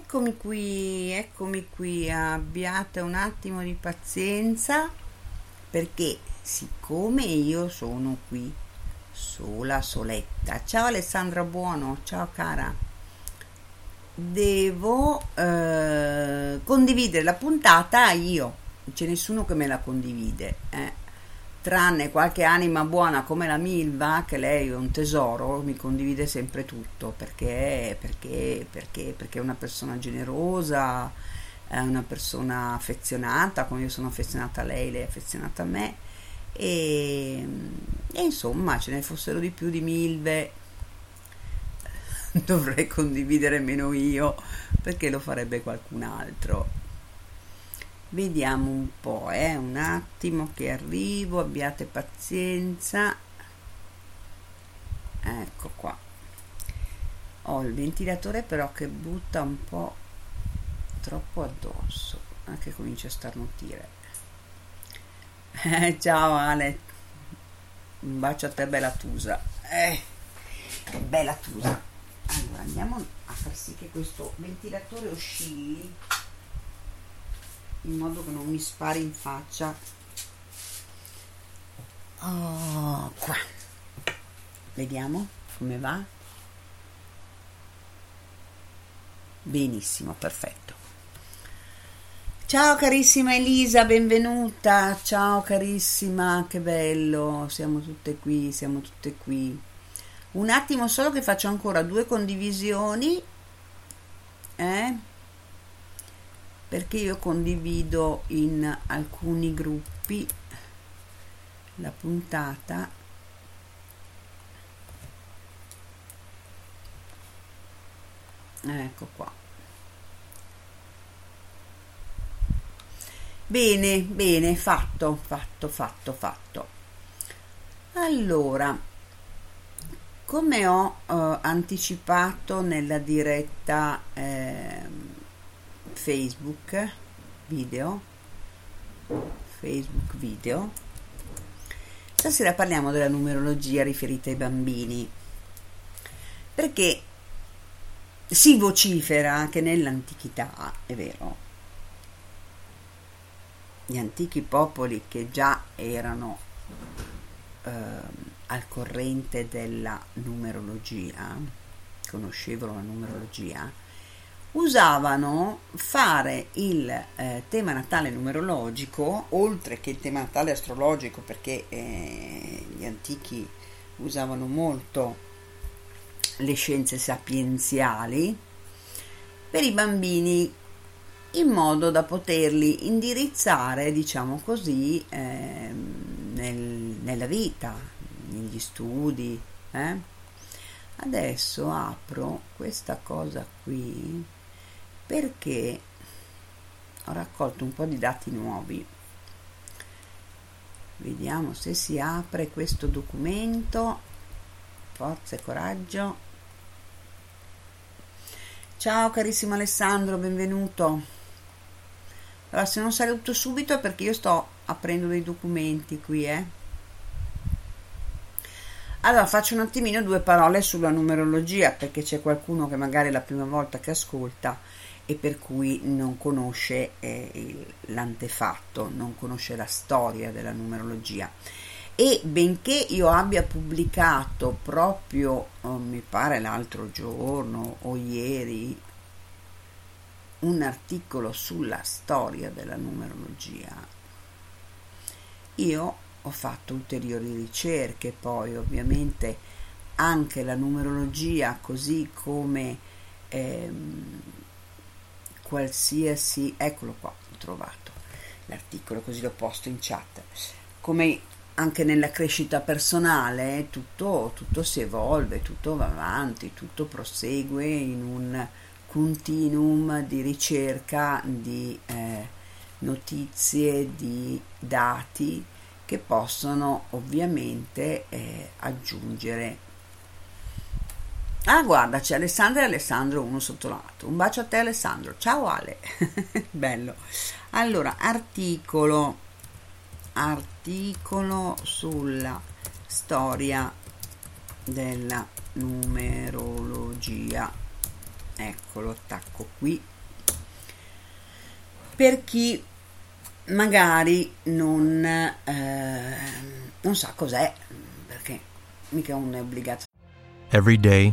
Eccomi qui, eccomi qui, abbiate un attimo di pazienza perché siccome io sono qui sola, soletta, ciao Alessandra Buono, ciao cara, devo eh, condividere la puntata io, non c'è nessuno che me la condivide, eh tranne qualche anima buona come la Milva, che lei è un tesoro, mi condivide sempre tutto perché, perché, perché, perché è una persona generosa, è una persona affezionata, come io sono affezionata a lei, lei è affezionata a me. E, e insomma, ce ne fossero di più di Milve, dovrei condividere meno io perché lo farebbe qualcun altro. Vediamo un po', eh, un attimo che arrivo, abbiate pazienza. Ecco qua. Ho il ventilatore però che butta un po' troppo addosso, anche comincia a starnutire. Eh, ciao Ale, un bacio a te bella Tusa. Eh, che bella Tusa. Allora andiamo a far sì che questo ventilatore oscilli in modo che non mi spari in faccia. Oh, qua. Vediamo come va. Benissimo perfetto. Ciao carissima Elisa benvenuta. Ciao carissima che bello. Siamo tutte qui siamo tutte qui. Un attimo solo che faccio ancora due condivisioni eh perché io condivido in alcuni gruppi la puntata. Ecco qua. Bene bene fatto fatto fatto fatto. Allora come ho eh, anticipato nella diretta eh, Facebook video. Facebook video. Stasera parliamo della numerologia riferita ai bambini. Perché si vocifera che nell'antichità è vero. Gli antichi popoli che già erano eh, al corrente della numerologia conoscevano la numerologia usavano fare il eh, tema natale numerologico, oltre che il tema natale astrologico, perché eh, gli antichi usavano molto le scienze sapienziali, per i bambini in modo da poterli indirizzare, diciamo così, eh, nel, nella vita, negli studi. Eh. Adesso apro questa cosa qui perché ho raccolto un po' di dati nuovi. Vediamo se si apre questo documento. Forza e coraggio. Ciao carissimo Alessandro, benvenuto. Allora, se non saluto subito è perché io sto aprendo dei documenti qui, eh. Allora faccio un attimino due parole sulla numerologia perché c'è qualcuno che magari è la prima volta che ascolta e per cui non conosce eh, l'antefatto, non conosce la storia della numerologia. E benché io abbia pubblicato proprio, oh, mi pare l'altro giorno o ieri, un articolo sulla storia della numerologia, io ho fatto ulteriori ricerche, poi ovviamente anche la numerologia, così come ehm, qualsiasi eccolo qua ho trovato l'articolo così l'ho posto in chat. Come anche nella crescita personale tutto, tutto si evolve tutto va avanti tutto prosegue in un continuum di ricerca di eh, notizie di dati che possono ovviamente eh, aggiungere Ah, guarda, c'è Alessandra e Alessandro uno sotto l'altro. Un bacio a te, Alessandro. Ciao, Ale. Bello. Allora, articolo. Articolo sulla storia della numerologia. ecco lo attacco qui per chi magari non, eh, non sa cos'è perché mica uno è obbligato Every day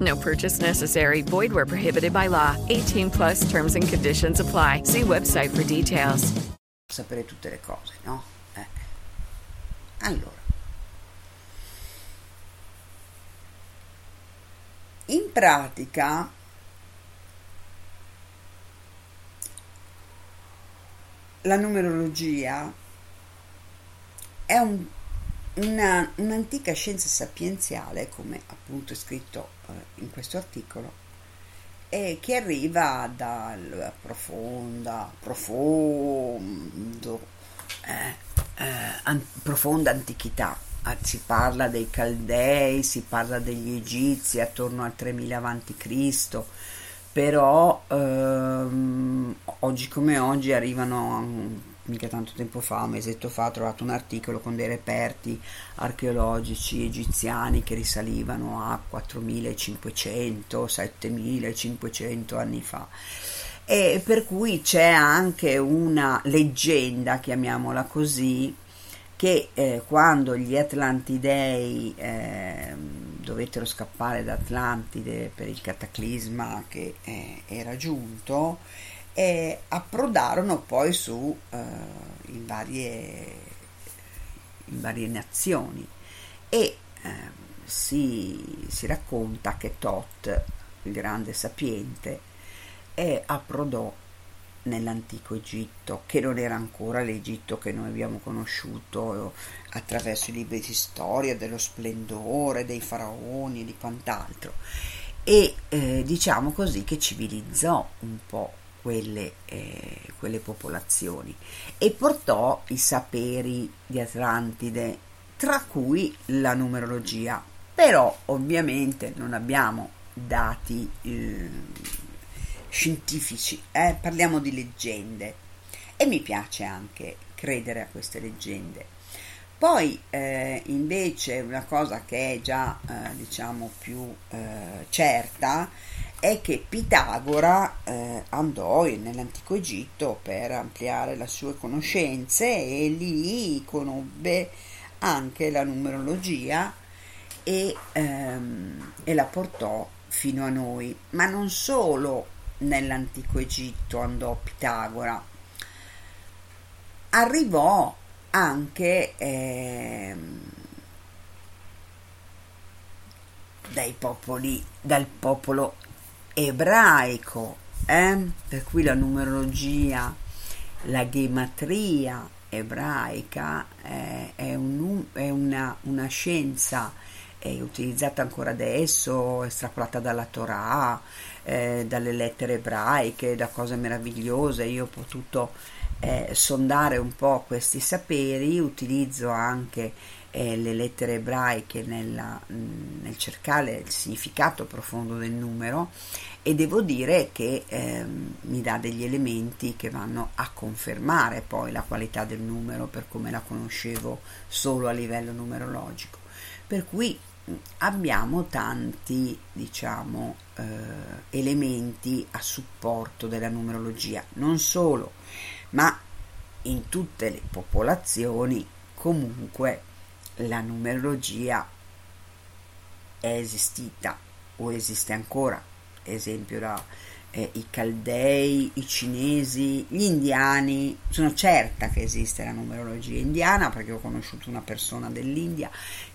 No purchase necessary. Void where prohibited by law. 18 plus terms and conditions apply. See website for details. Sapere tutte le cose, no? Eh. Allora. In pratica la numerologia è un, una, un'antica scienza sapienziale, come appunto è scritto in questo articolo, e che arriva dal profonda, profondo, eh, eh, an- profonda antichità Ah, si parla dei Caldei, si parla degli Egizi attorno al 3000 a.C., però ehm, oggi come oggi arrivano mica tanto tempo fa, un mesetto fa, ho trovato un articolo con dei reperti archeologici egiziani che risalivano a 4500, 7500 anni fa. E per cui c'è anche una leggenda, chiamiamola così, che eh, quando gli Atlantidei eh, dovettero scappare da Atlantide per il cataclisma che eh, era giunto, eh, approdarono poi su eh, in varie, in, varie, nazioni e ehm, si, si, racconta che Tot, il grande sapiente, approdò nell'antico Egitto, che non era ancora l'Egitto che noi abbiamo conosciuto attraverso i libri di storia dello splendore dei faraoni e di quant'altro. E eh, diciamo così che civilizzò un po' quelle, eh, quelle popolazioni e portò i saperi di Atlantide, tra cui la numerologia. Però ovviamente non abbiamo dati eh, scientifici, eh? parliamo di leggende e mi piace anche credere a queste leggende. Poi eh, invece una cosa che è già eh, diciamo più eh, certa è che Pitagora eh, andò nell'antico Egitto per ampliare le sue conoscenze e lì conobbe anche la numerologia e, ehm, e la portò fino a noi, ma non solo nell'antico Egitto andò Pitagora. Arrivò anche eh, dai popoli, dal popolo ebraico, eh? per cui la numerologia, la gematria ebraica eh, è, un, è una, una, scienza è utilizzata ancora adesso, estrapolata dalla Torah, eh, dalle lettere ebraiche, da cose meravigliose. Io ho potuto eh, sondare un po' questi saperi, utilizzo anche eh, le lettere ebraiche nella, nel cercare il significato profondo del numero e devo dire che ehm, mi dà degli elementi che vanno a confermare poi la qualità del numero per come la conoscevo solo a livello numerologico. Per cui abbiamo tanti diciamo eh, elementi a supporto della numerologia non solo ma in tutte le popolazioni comunque la numerologia è esistita o esiste ancora esempio la eh, i caldei, i cinesi, gli indiani. Sono certa che esiste la numerologia indiana perché ho conosciuto una persona dell'India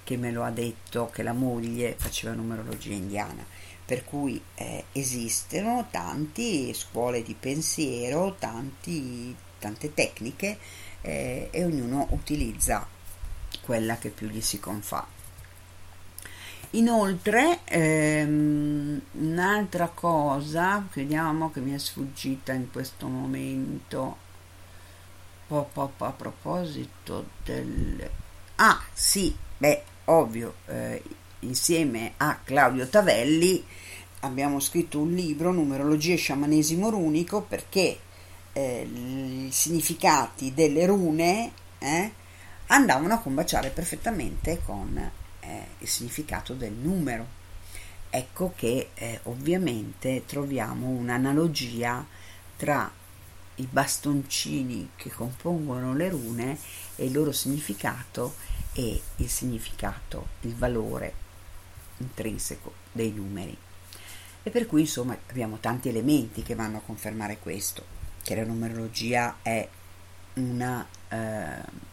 che me lo ha detto che la moglie faceva numerologia indiana. Per cui eh, esistono tante scuole di pensiero, tanti, tante tecniche eh, e ognuno utilizza quella che più gli si confà. Inoltre, ehm, un'altra cosa, vediamo che mi è sfuggita in questo momento, a proposito del... Ah, sì, beh, ovvio, eh, insieme a Claudio Tavelli abbiamo scritto un libro, Numerologia e Sciamanesimo Runico, perché eh, i significati delle rune eh, andavano a combaciare perfettamente con eh, il significato del numero. Ecco che eh, ovviamente troviamo un'analogia tra i bastoncini che compongono le rune e il loro significato e il significato, il valore intrinseco dei numeri. E per cui insomma abbiamo tanti elementi che vanno a confermare questo, che la numerologia è una, eh,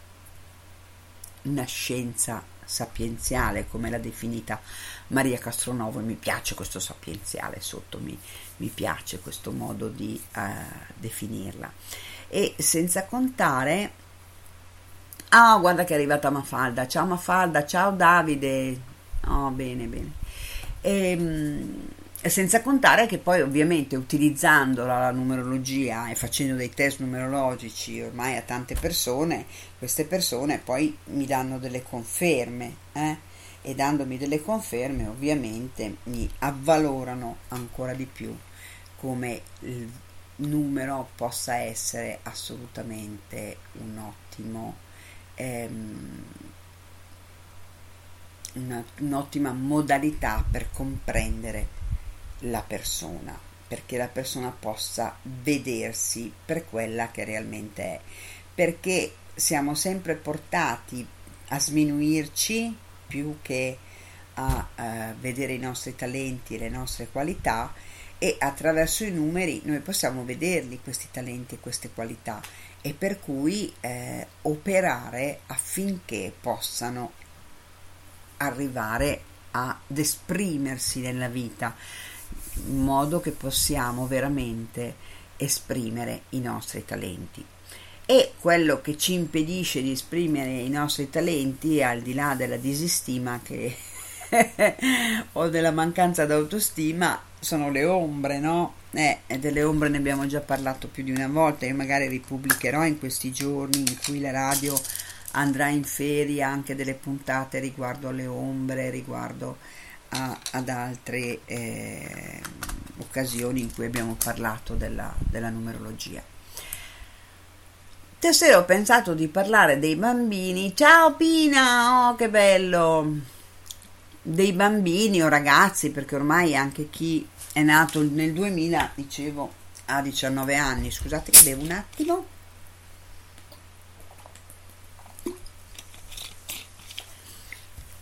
una scienza sapienziale, come l'ha definita Maria Castronovo, e mi piace questo sapienziale sotto, mi, mi piace questo modo di uh, definirla. E senza contare, ah, guarda che è arrivata Mafalda, ciao Mafalda, ciao Davide, oh, bene, bene. E, senza contare che poi ovviamente utilizzando la, numerologia e facendo dei test numerologici ormai a tante persone, queste persone poi mi danno delle conferme eh? e dandomi delle conferme ovviamente mi avvalorano ancora di più come il numero possa essere assolutamente un ottimo ehm, una, un'ottima modalità per comprendere la persona, perché la persona possa vedersi per quella che realmente è, perché siamo sempre portati a sminuirci più che a uh, vedere i nostri talenti e le nostre qualità e attraverso i numeri noi possiamo vederli questi talenti e queste qualità. E per cui eh, operare affinché possano arrivare ad esprimersi nella vita in modo che possiamo veramente esprimere i nostri talenti. E quello che ci impedisce di esprimere i nostri talenti, al di là della disistima che o della mancanza d'autostima, sono le ombre, no? Eh, delle ombre ne abbiamo già parlato più di una volta, io magari ripubblicherò in questi giorni in cui la radio andrà in ferie anche delle puntate riguardo alle ombre, riguardo a, ad altre eh, occasioni in cui abbiamo parlato della, della numerologia. Stasera ho pensato di parlare dei bambini. Ciao Pina, oh che bello! Dei bambini o ragazzi, perché ormai anche chi è nato nel 2000, dicevo, ha 19 anni. Scusate che bevo un attimo.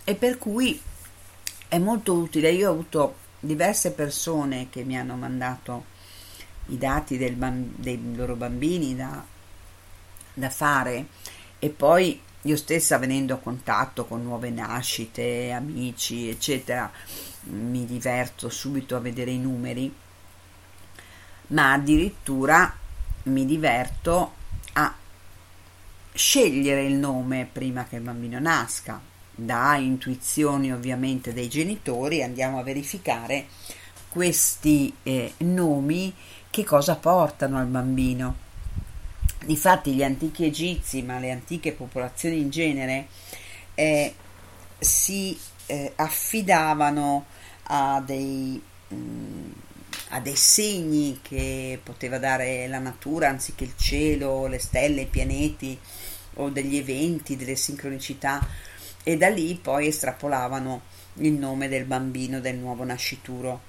E per cui è molto utile. Io ho avuto diverse persone che mi hanno mandato i dati bamb- dei loro bambini da, da fare e poi io stessa venendo a contatto con nuove nascite, amici, eccetera, mi diverto subito a vedere i numeri, ma addirittura mi diverto a scegliere il nome prima che il bambino nasca da intuizioni ovviamente dei genitori andiamo a verificare questi eh, nomi che cosa portano al bambino. Difatti gli antichi egizi, ma le antiche popolazioni in genere, eh, si eh, affidavano a dei, mh, mm, a dei segni che poteva dare la natura anziché il cielo, le stelle, i pianeti o degli eventi, delle sincronicità e da lì poi estrapolavano il nome del bambino del nuovo nascituro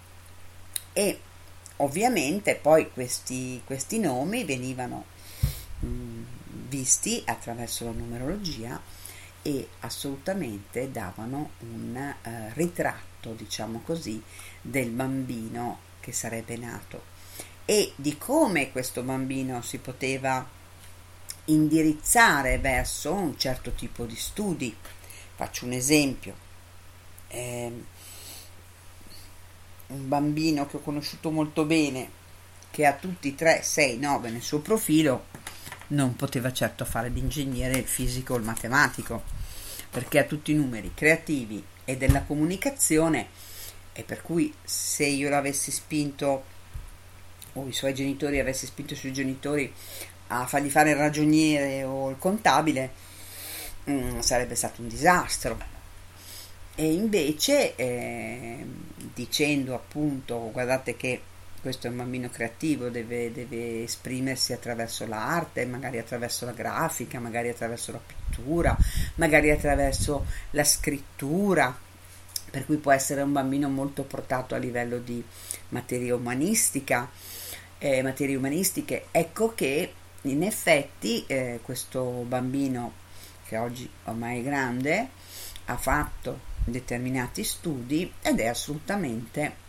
e ovviamente poi questi, questi nomi venivano mh, mm, visti attraverso la numerologia e assolutamente davano un uh, ritratto, diciamo così, del bambino che sarebbe nato. e di come questo bambino si poteva indirizzare verso un certo tipo di studi. Faccio un esempio. Eh, un bambino che ho conosciuto molto bene, che ha tutti 3, 6, 9 nel suo profilo, non poteva certo fare l'ingegnere, il fisico o il matematico, perché ha tutti i numeri creativi e della comunicazione e per cui se io l'avessi spinto o i suoi genitori avessi spinto i suoi genitori a fargli fare il ragioniere o il contabile mm, sarebbe stato un disastro e invece eh, dicendo appunto guardate che questo è un bambino creativo, deve, deve, esprimersi attraverso l'arte, magari attraverso la grafica, magari attraverso la pittura, magari attraverso la scrittura, per cui può essere un bambino molto portato a livello di materia umanistica, eh, materie umanistiche. Ecco che in effetti eh, questo bambino che oggi ormai è grande ha fatto determinati studi ed è assolutamente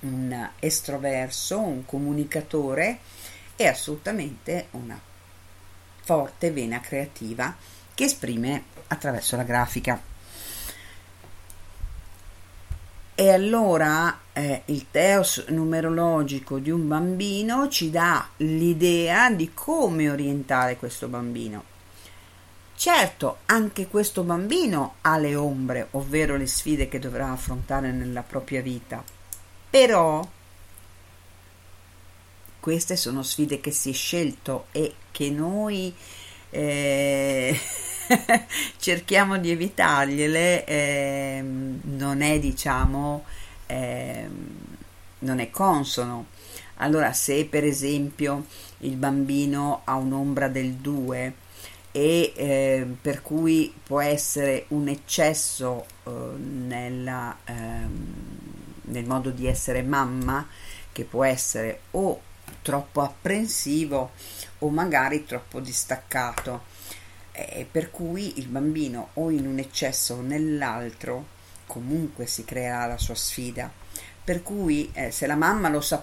un estroverso, un comunicatore e assolutamente una forte vena creativa che esprime attraverso la grafica. E allora eh, il teos numerologico di un bambino ci dà l'idea di come orientare questo bambino. Certo, anche questo bambino ha le ombre, ovvero le sfide che dovrà affrontare nella propria vita, però queste sono sfide che si è scelto e che noi eh, cerchiamo di evitargliele, eh, non è diciamo, eh, non è consono. Allora, se per esempio il bambino ha un'ombra del 2, e eh, per cui può essere un eccesso eh, nella, ehm, nel modo di essere mamma che può essere o troppo apprensivo o magari troppo distaccato. Eh, per cui il bambino o in un eccesso o nell'altro comunque si creerà la sua sfida. Per cui eh, se la mamma lo sa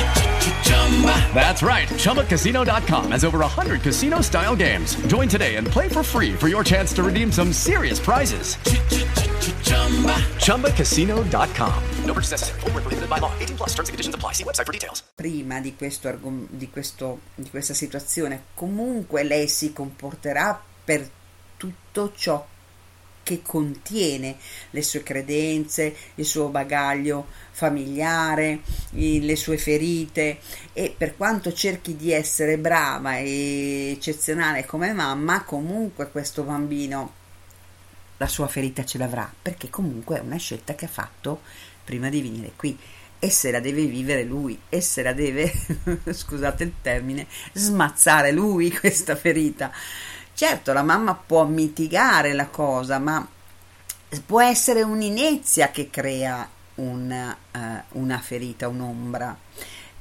That's right. ChumbaCasino.com has over 100 casino style games. Join today and play for free for your chance to redeem some serious prizes. ChumbaCasino.com. No purchase necessary. Prohibited by law. 18 plus terms and conditions apply. See website for details. Prima di, questo, di, questo, di questa situazione, comunque lei si comporterà per tutto ciò che contiene le sue credenze, il suo bagaglio familiare, le sue ferite e per quanto cerchi di essere brava e eccezionale come mamma, comunque questo bambino la sua ferita ce l'avrà perché comunque è una scelta che ha fatto prima di venire qui e se la deve vivere lui e se la deve, scusate il termine, smazzare lui questa ferita. Certo, la mamma può mitigare la cosa, ma può essere un'inezia che crea una, uh, una ferita, un'ombra.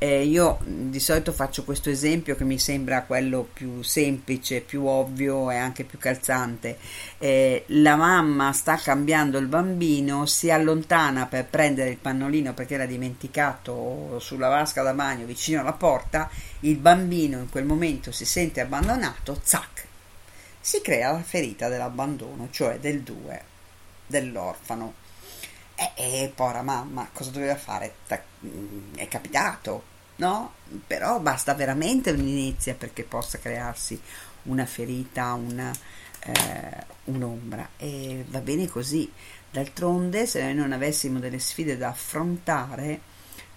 Eh, io di solito faccio questo esempio che mi sembra quello più semplice, più ovvio e anche più calzante. Eh, la mamma sta cambiando il bambino, si allontana per prendere il pannolino perché l'ha dimenticato sulla vasca da bagno vicino alla porta, il bambino in quel momento si sente abbandonato, zac, si crea la ferita dell'abbandono, cioè del due, dell'orfano. E, e povera mamma, cosa doveva fare? Mm, è capitato, no? Però basta veramente un'inizia perché possa crearsi una ferita, una, eh, un'ombra. E va bene così. D'altronde, se noi non avessimo delle sfide da affrontare,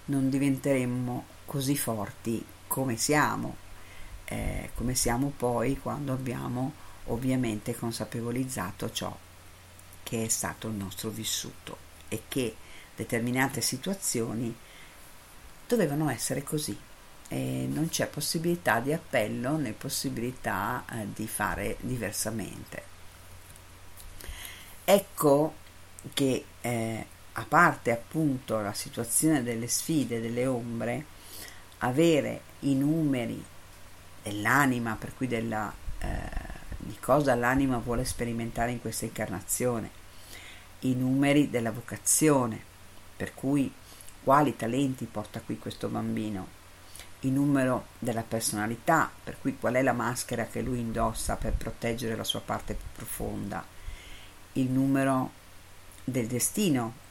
non diventeremmo così forti come siamo, eh, come siamo poi quando abbiamo ovviamente consapevolizzato ciò che è stato il nostro vissuto e che determinate situazioni dovevano essere così e non c'è possibilità di appello né possibilità eh, di fare diversamente. Ecco che eh, a parte appunto la situazione delle sfide, delle ombre, avere i numeri dell'anima, per cui della, eh, di cosa l'anima vuole sperimentare in questa incarnazione, i numeri della vocazione, per cui quali talenti porta qui questo bambino, il numero della personalità, per cui qual è la maschera che lui indossa per proteggere la sua parte più profonda, il numero del destino,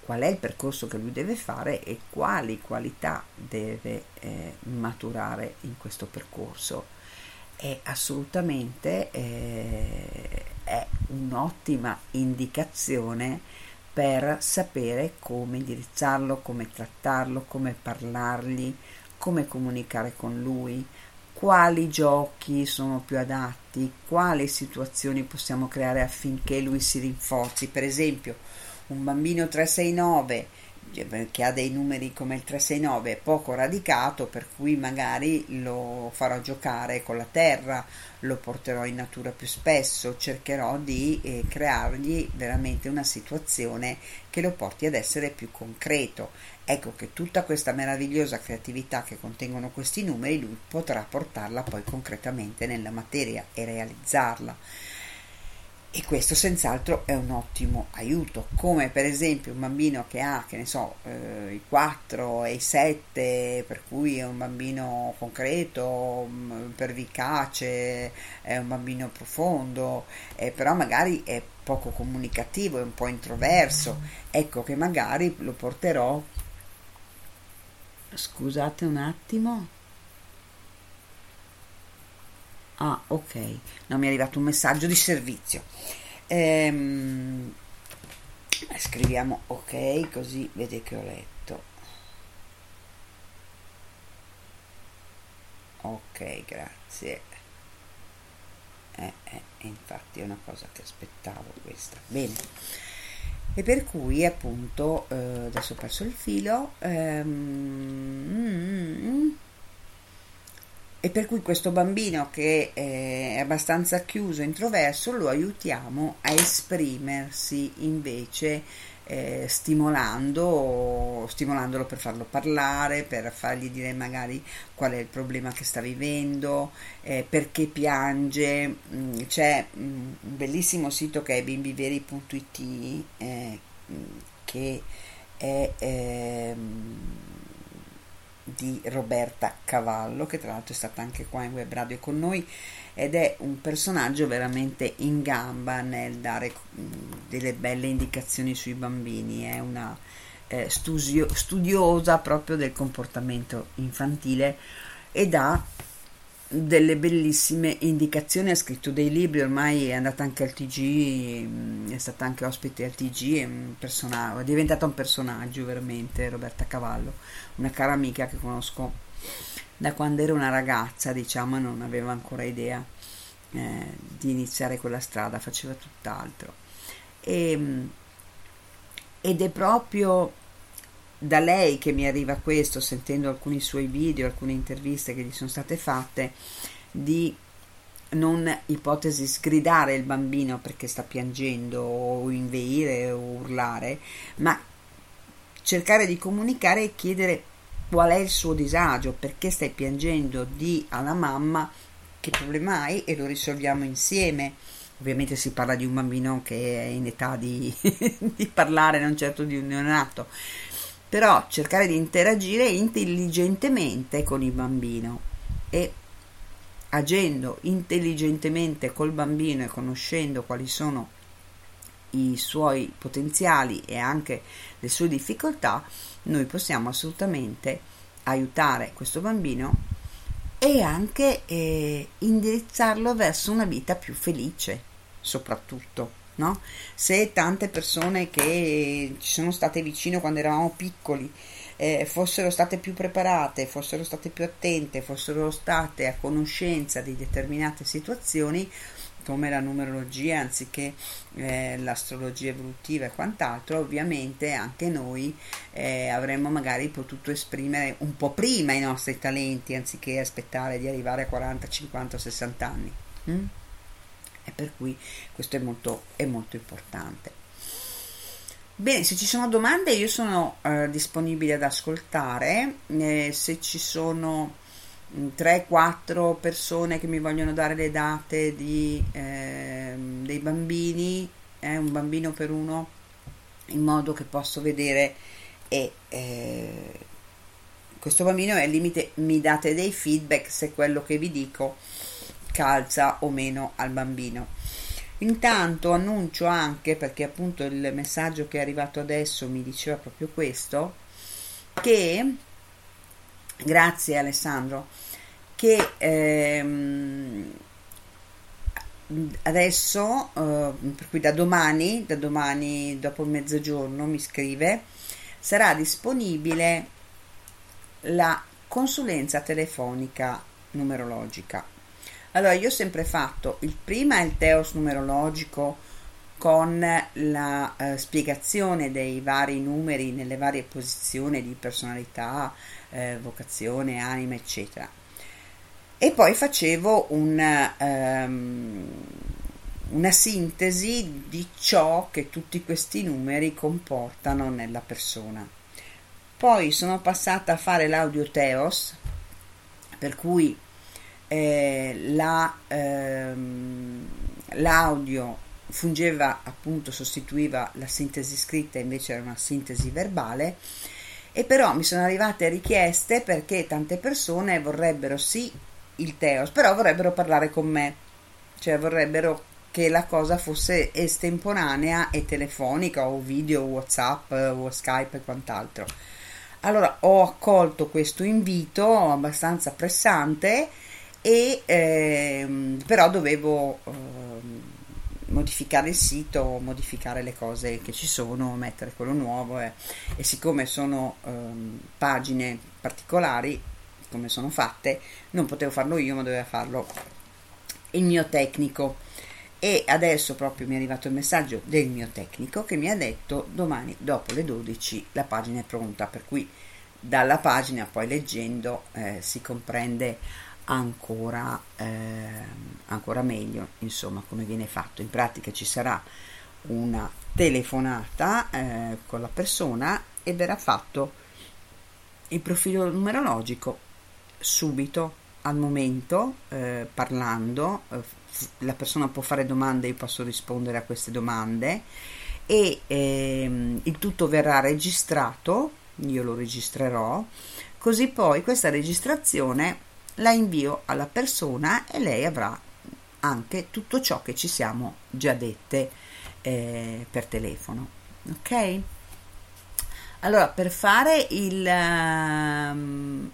qual è il percorso che lui deve fare e quali qualità deve eh, maturare in questo percorso. È assolutamente eh, è un'ottima indicazione per sapere come indirizzarlo, come trattarlo, come parlargli, come comunicare con lui, quali giochi sono più adatti, quali situazioni possiamo creare affinché lui si rinforzi. Per esempio, un bambino 369 che ha dei numeri come il 369 è poco radicato, per cui magari lo farò giocare con la terra, lo porterò in natura più spesso, cercherò di eh, creargli veramente una situazione che lo porti ad essere più concreto. Ecco che tutta questa meravigliosa creatività che contengono questi numeri lui potrà portarla poi concretamente nella materia e realizzarla e questo senz'altro è un ottimo aiuto, come per esempio un bambino che ha, che ne so, eh, i 4 e i 7, per cui è un bambino concreto, mm, pervicace, è un bambino profondo, eh, però magari è poco comunicativo, è un po' introverso, ecco che magari lo porterò. Scusate un attimo. Ah, ok, non mi è arrivato un messaggio di servizio. Ehm, scriviamo ok, così vede che ho letto. Ok, grazie. Eh, eh, infatti è una cosa che aspettavo questa. Bene. E per cui appunto, eh, adesso ho perso il filo. Ehm, mm, mm, e per cui questo bambino che è abbastanza chiuso, introverso, lo aiutiamo a esprimersi invece eh, stimolando, stimolandolo per farlo parlare, per fargli dire magari qual è il problema che sta vivendo, eh, perché piange. Mm, c'è mm, un bellissimo sito che è bimbiveri.it eh, che è... Di Roberta Cavallo, che tra l'altro è stata anche qua in web radio con noi ed è un personaggio veramente in gamba nel dare mm, delle belle indicazioni sui bambini, è una eh, studio, studiosa proprio del comportamento infantile e dà delle bellissime indicazioni, ha scritto dei libri, ormai è andata anche al TG, mm, è stata anche ospite al TG, è, un è diventata un personaggio veramente, Roberta Cavallo, una cara amica che conosco da quando ero una ragazza, diciamo, non aveva ancora idea eh, di iniziare quella strada, faceva tutt'altro. E, mm, ed è proprio da lei che mi arriva questo, sentendo alcuni suoi video, alcune interviste che gli sono state fatte, di non ipotesi sgridare il bambino perché sta piangendo o inveire o urlare, ma cercare di comunicare e chiedere qual è il suo disagio, perché stai piangendo, di alla mamma che problema hai e lo risolviamo insieme. Ovviamente si parla di un bambino che è in età di, di parlare, non certo di un neonato però cercare di interagire intelligentemente con il bambino e agendo intelligentemente col bambino e conoscendo quali sono i suoi potenziali e anche le sue difficoltà, noi possiamo assolutamente aiutare questo bambino e anche eh, indirizzarlo verso una vita più felice, soprattutto. No? Se tante persone che ci sono state vicino quando eravamo piccoli eh, fossero state più preparate, fossero state più attente, fossero state a conoscenza di determinate situazioni, come la numerologia anziché eh, l'astrologia evolutiva e quant'altro, ovviamente anche noi eh, avremmo magari potuto esprimere un po' prima i nostri talenti anziché aspettare di arrivare a 40, 50, 60 anni. Mm? E per cui questo è molto, è molto importante. Bene, se ci sono domande io sono eh, disponibile ad ascoltare, eh, se ci sono 3-4 mm, persone che mi vogliono dare le date di, eh, dei bambini, eh, un bambino per uno, in modo che posso vedere e eh, questo bambino è al limite, mi date dei feedback se quello che vi dico calza o meno al bambino. Intanto annuncio anche, perché appunto il messaggio che è arrivato adesso mi diceva proprio questo, che grazie Alessandro, che ehm, adesso, eh, per cui da domani, da domani dopo mezzogiorno mi scrive, sarà disponibile la consulenza telefonica numerologica. Allora, io ho sempre fatto il prima è il teos numerologico con la eh, spiegazione dei vari numeri nelle varie posizioni di personalità, eh, vocazione, anima, eccetera e poi facevo un, um, una sintesi di ciò che tutti questi numeri comportano nella persona. Poi sono passata a fare l'audio Teos, per cui eh, la, ehm, l'audio fungeva appunto, sostituiva la sintesi scritta, invece era una sintesi verbale. E però mi sono arrivate richieste perché tante persone vorrebbero sì il Teos, però vorrebbero parlare con me, cioè vorrebbero che la cosa fosse estemporanea e telefonica o video, Whatsapp o Skype e quant'altro. Allora ho accolto questo invito abbastanza pressante e ehm, però dovevo ehm, modificare il sito, modificare le cose che ci sono, mettere quello nuovo e, e siccome sono ehm, pagine particolari come sono fatte, non potevo farlo io, ma doveva farlo il mio tecnico. E adesso proprio mi è arrivato il messaggio del mio tecnico che mi ha detto domani dopo le 12 la pagina è pronta, per cui dalla pagina poi leggendo eh, si comprende ancora, eh, ancora meglio insomma come viene fatto. In pratica ci sarà una telefonata eh, con la persona e verrà fatto il profilo numerologico subito, al momento, eh, parlando, eh, la persona può fare domande, io posso rispondere a queste domande. E ehm, il tutto verrà registrato, io lo registrerò, così poi questa registrazione la invio alla persona e lei avrà anche tutto ciò che ci siamo già dette eh, per telefono. Ok? Allora, per fare il... Um,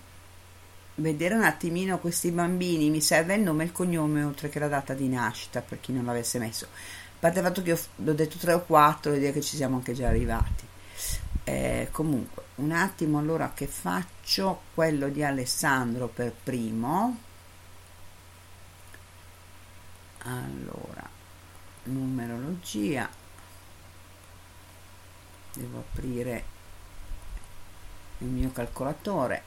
vedere un attimino questi bambini mi serve il nome e il cognome oltre che la data di nascita per chi non l'avesse messo a parte il fatto che ho, ho detto 3 o 4 e dire che ci siamo anche già arrivati eh, comunque un attimo allora che faccio? Quello di Alessandro per primo. Allora numerologia. Devo aprire il mio calcolatore.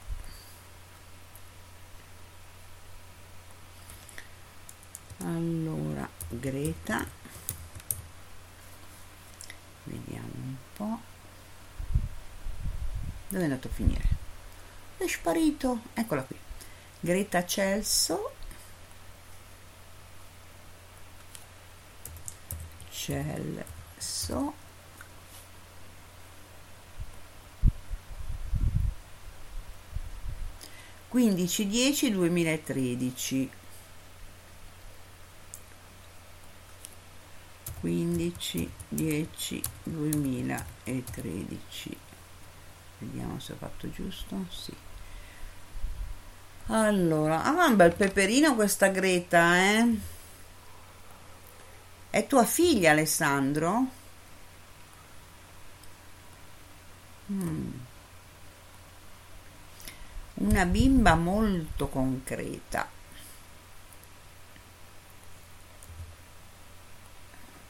Allora Greta. Vediamo un po' dove è andato a finire? È sparito. Eccola qui. Greta Celso. Celso. Quindici dieci duemilatredici. 15 10 2013 vediamo se ho fatto giusto sì allora ha un bel peperino questa Greta eh è tua figlia Alessandro mm. una bimba molto concreta.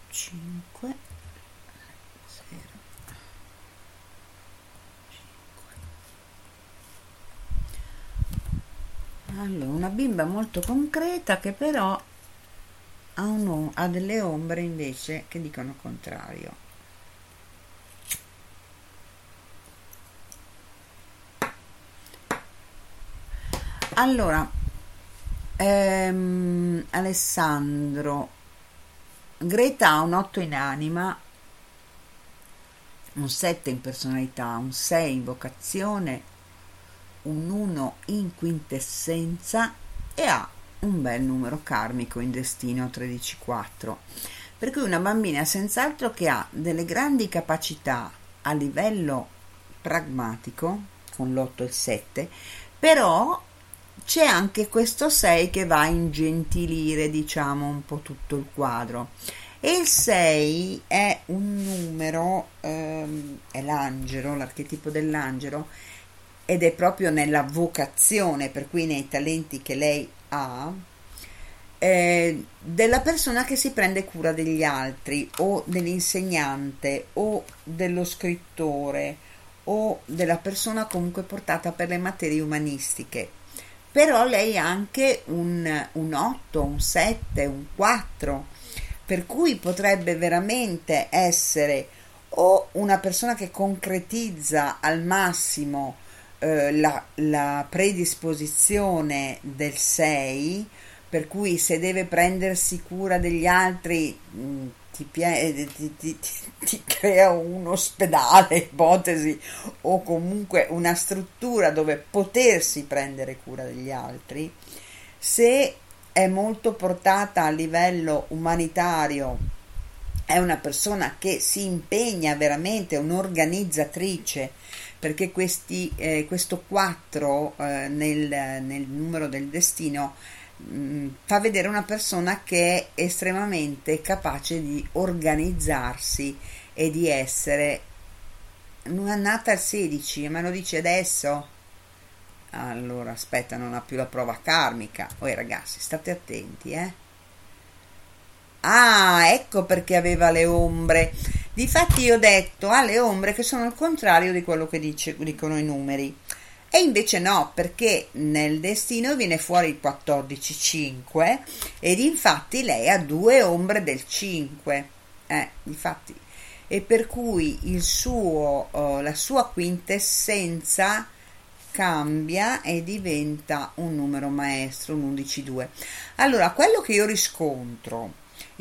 Cinque, zero, cinque. Allora, una bimba molto concreta che però ha, un, ha delle ombre invece che dicono contrario. Allora, ehm, Alessandro, Greta ha un 8 in anima, un 7 in personalità, un 6 in vocazione, un 1 in quintessenza e ha un bel numero karmico in destino 13-4. Per cui una bambina senz'altro che ha delle grandi capacità a livello pragmatico, con l'8 e il 7, però c'è anche questo 6 che va a ingentilire, diciamo, un po' tutto il quadro. E il 6 è un numero, ehm, è l'angelo, l'archetipo dell'angelo, ed è proprio nella vocazione, per cui nei talenti che lei ha, eh, della persona che si prende cura degli altri, o dell'insegnante, o dello scrittore, o della persona comunque portata per le materie umanistiche. Però lei ha anche un, un 8, un 7, un 4, per cui potrebbe veramente essere o una persona che concretizza al massimo eh, la, la predisposizione del 6, per cui se deve prendersi cura degli altri mh, mm, ti, ti, ti, ti, crea un ospedale, ipotesi, o comunque una struttura dove potersi prendere cura degli altri, se è molto portata a livello umanitario, è una persona che si impegna veramente, un'organizzatrice, perché questi, eh, questo 4 eh, nel, nel numero del destino Mm, fa vedere una persona che è estremamente capace di organizzarsi e di essere non è nata al 16 me lo dice adesso? Allora aspetta non ha più la prova karmica. Poi ragazzi state attenti eh ah ecco perché aveva le ombre difatti io ho detto ha le ombre che sono il contrario di quello che dice, dicono i numeri e invece no, perché nel destino viene fuori il 14-5 ed infatti lei ha due ombre del 5. Eh, infatti. E per cui suo, uh, la sua quintessenza cambia e diventa un numero maestro, un 11-2. Allora, quello che io riscontro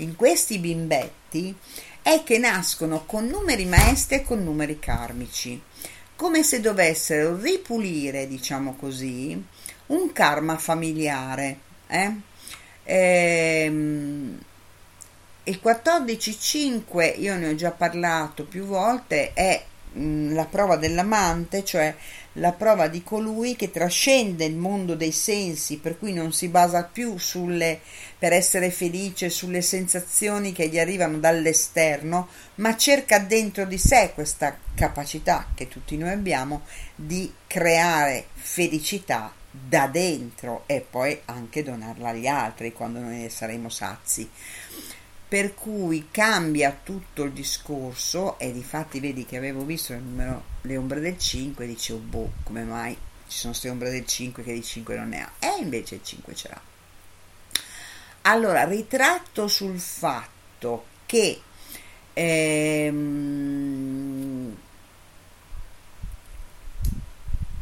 in questi bimbetti è che nascono con numeri maestri e con numeri karmici come se dovessero ripulire, diciamo così, un karma familiare. Eh? Ehm, il 14.5, io ne ho già parlato più volte, è mh, la prova dell'amante, cioè la prova di colui che trascende il mondo dei sensi, per cui non si basa più sulle, per essere felice sulle sensazioni che gli arrivano dall'esterno, ma cerca dentro di sé questa capacità che tutti noi abbiamo di creare felicità da dentro e poi anche donarla agli altri quando noi ne saremo sazi per cui cambia tutto il discorso e difatti vedi che avevo visto il numero, le ombre del 5 e dicevo boh come mai ci sono queste ombre del 5 che di 5 non ne ha? E invece il 5 ce l'ha. Allora ritratto sul fatto che ehm,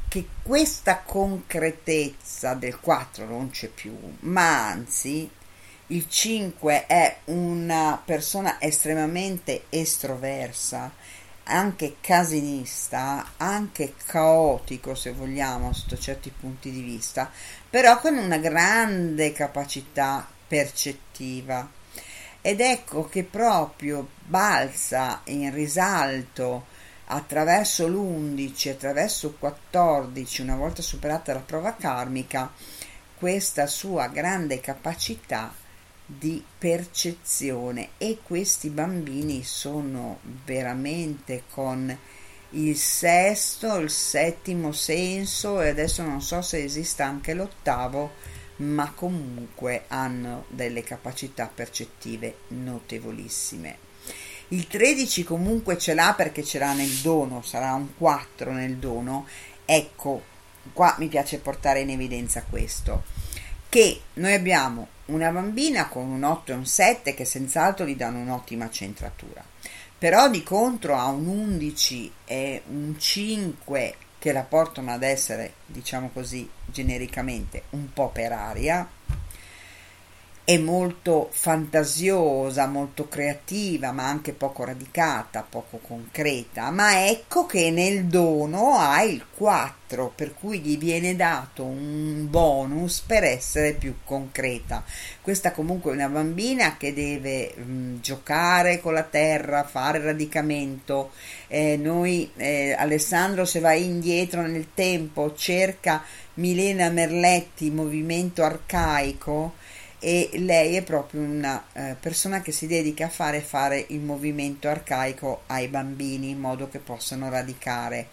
che questa concretezza del 4 non c'è più ma anzi il 5 è una persona estremamente estroversa, anche casinista, anche caotico se vogliamo sotto certi punti di vista, però con una grande capacità percettiva. Ed ecco che proprio balza in risalto attraverso l'11, attraverso il 14, una volta superata la prova karmica, questa sua grande capacità di percezione e questi bambini sono veramente con il sesto, il settimo senso e adesso non so se esista anche l'ottavo, ma comunque hanno delle capacità percettive notevolissime. Il 13 comunque ce l'ha perché ce l'ha nel dono, sarà un 4 nel dono. Ecco, qua mi piace portare in evidenza questo, che noi abbiamo una bambina con un 8 e un 7 che senz'altro gli danno un'ottima centratura, però di contro ha un 11 e un 5 che la portano ad essere, diciamo così, genericamente un po' per aria, è molto fantasiosa, molto creativa, ma anche poco radicata, poco concreta, ma ecco che nel dono ha il 4, per cui gli viene dato un bonus per essere più concreta. Questa comunque è una bambina che deve mh, giocare con la terra, fare radicamento. Eh, noi, eh, Alessandro, se vai indietro nel tempo, cerca Milena Merletti, movimento arcaico e lei è proprio una eh, persona che si dedica a fare, fare il movimento arcaico ai bambini in modo che possano radicare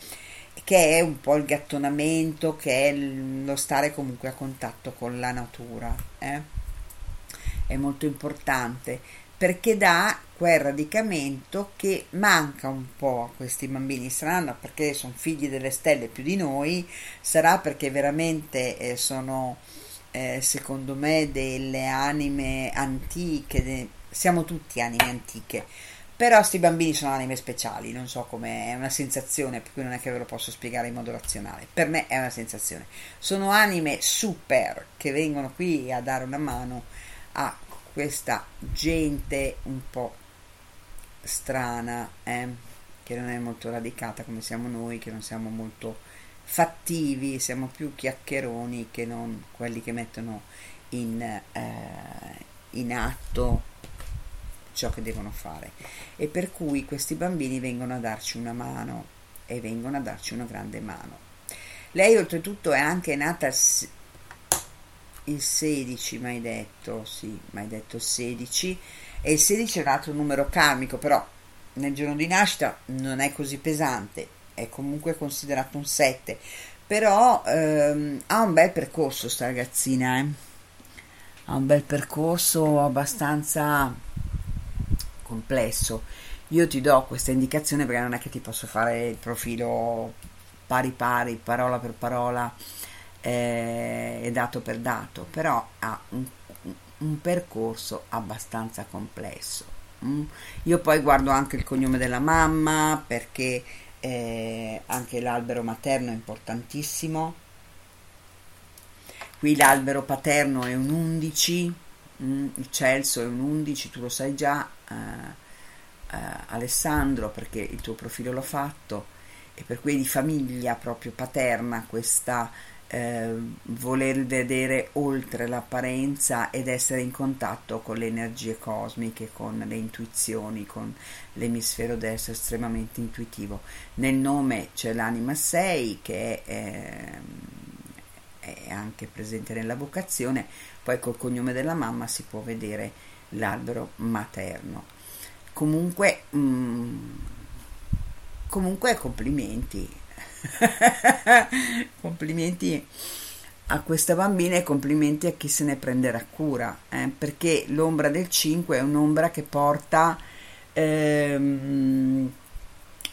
che è un po' il gattonamento che è lo stare comunque a contatto con la natura eh? è molto importante perché dà quel radicamento che manca un po' a questi bambini saranno perché sono figli delle stelle più di noi sarà perché veramente eh, sono eh, secondo me delle anime antiche, de... siamo tutti anime antiche, però questi bambini sono anime speciali, non so come è una sensazione, per cui non è che ve lo posso spiegare in modo razionale, per me è una sensazione, sono anime super che vengono qui a dare una mano a questa gente un po' strana, eh? che non è molto radicata come siamo noi, che non siamo molto fattivi, siamo più chiacchieroni che non quelli che mettono in, eh, in atto ciò che devono fare. E per cui questi bambini vengono a darci una mano e vengono a darci una grande mano. Lei oltretutto è anche nata il 16, mai detto, sì, mai detto il 16, e il 16 è un altro numero karmico, però nel giorno di nascita non è così pesante, è comunque considerato un 7 però ehm, ha un bel percorso sta ragazzina eh? ha un bel percorso abbastanza complesso io ti do questa indicazione perché non è che ti posso fare il profilo pari pari parola per parola eh, e dato per dato però ha un, un percorso abbastanza complesso mm? io poi guardo anche il cognome della mamma perché eh, anche l'albero materno è importantissimo. Qui l'albero paterno è un 11 mm, il Celso è un 11 tu lo sai già eh, eh, Alessandro perché il tuo profilo l'ho fatto. E per cui di famiglia proprio paterna questa eh, voler vedere oltre l'apparenza ed essere in contatto con le energie cosmiche, con le intuizioni, con l'emisfero destro estremamente intuitivo. Nel nome c'è l'anima 6 che è, eh, è anche presente nella vocazione, poi col cognome della mamma si può vedere l'albero materno. Comunque, mm, comunque complimenti, complimenti a questa bambina e complimenti a chi se ne prenderà cura, eh, perché l'ombra del 5 è un'ombra che porta ehm,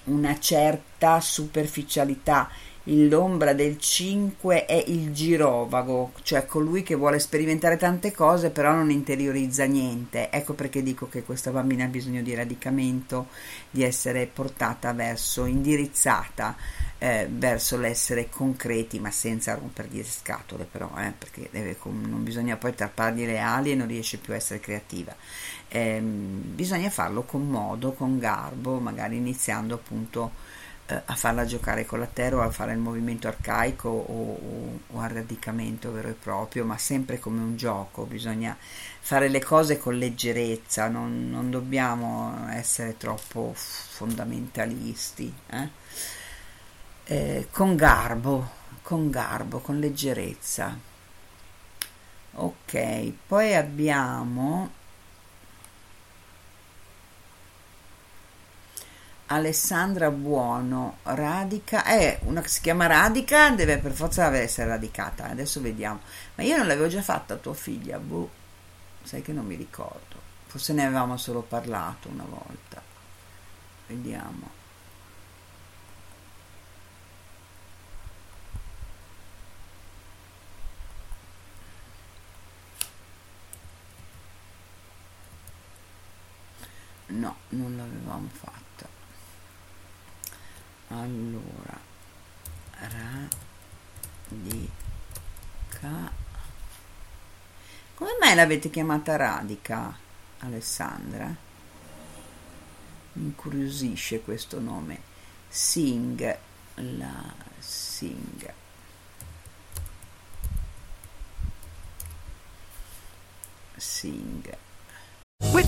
una certa superficialità l'ombra del 5 è il girovago, cioè colui che vuole sperimentare tante cose però non interiorizza niente. Ecco perché dico che questa bambina ha bisogno di radicamento, di essere portata verso, indirizzata eh, verso l'essere concreti ma senza rompergli le scatole però, eh, perché deve, non bisogna poi tarpargli le ali e non riesce più a essere creativa. Eh, bisogna farlo con modo, con garbo, magari iniziando appunto eh, a farla giocare con la terra o a fare il movimento arcaico o, o, o al radicamento vero e proprio, ma sempre come un gioco, bisogna fare le cose con leggerezza, non, non dobbiamo essere troppo fondamentalisti, eh? Eh, con garbo, con garbo, con leggerezza. Ok, poi abbiamo Alessandra Buono, radica, eh, una che si chiama Radica deve per forza essere radicata, adesso vediamo. Ma io non l'avevo già fatta tua figlia, boh, sai che non mi ricordo, forse ne avevamo solo parlato una volta. Vediamo. No, non l'avevamo fatta. Allora, radica. Come mai l'avete chiamata radica, Alessandra? Mi incuriosisce questo nome. Sing, la Sing. Sing.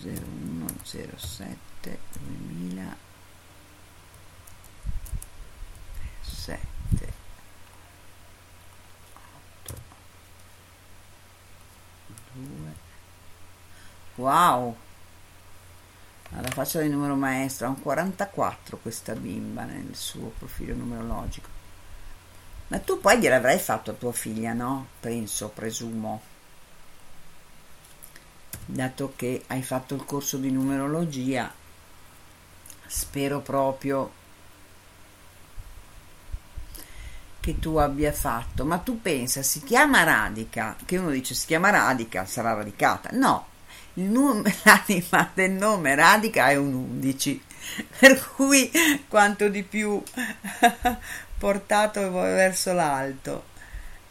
0107 2007 8 2 wow! Alla faccia del numero maestro ha un 44 questa bimba nel suo profilo numerologico. Ma tu poi gliel'avrai fatto a tua figlia no? penso presumo dato che hai fatto il corso di numerologia, spero proprio che tu abbia fatto. Ma tu pensa, si chiama radica, che uno dice si chiama radica, sarà radicata. No, num- l'anima del nome radica è un 11, per cui quanto di più portato verso l'alto.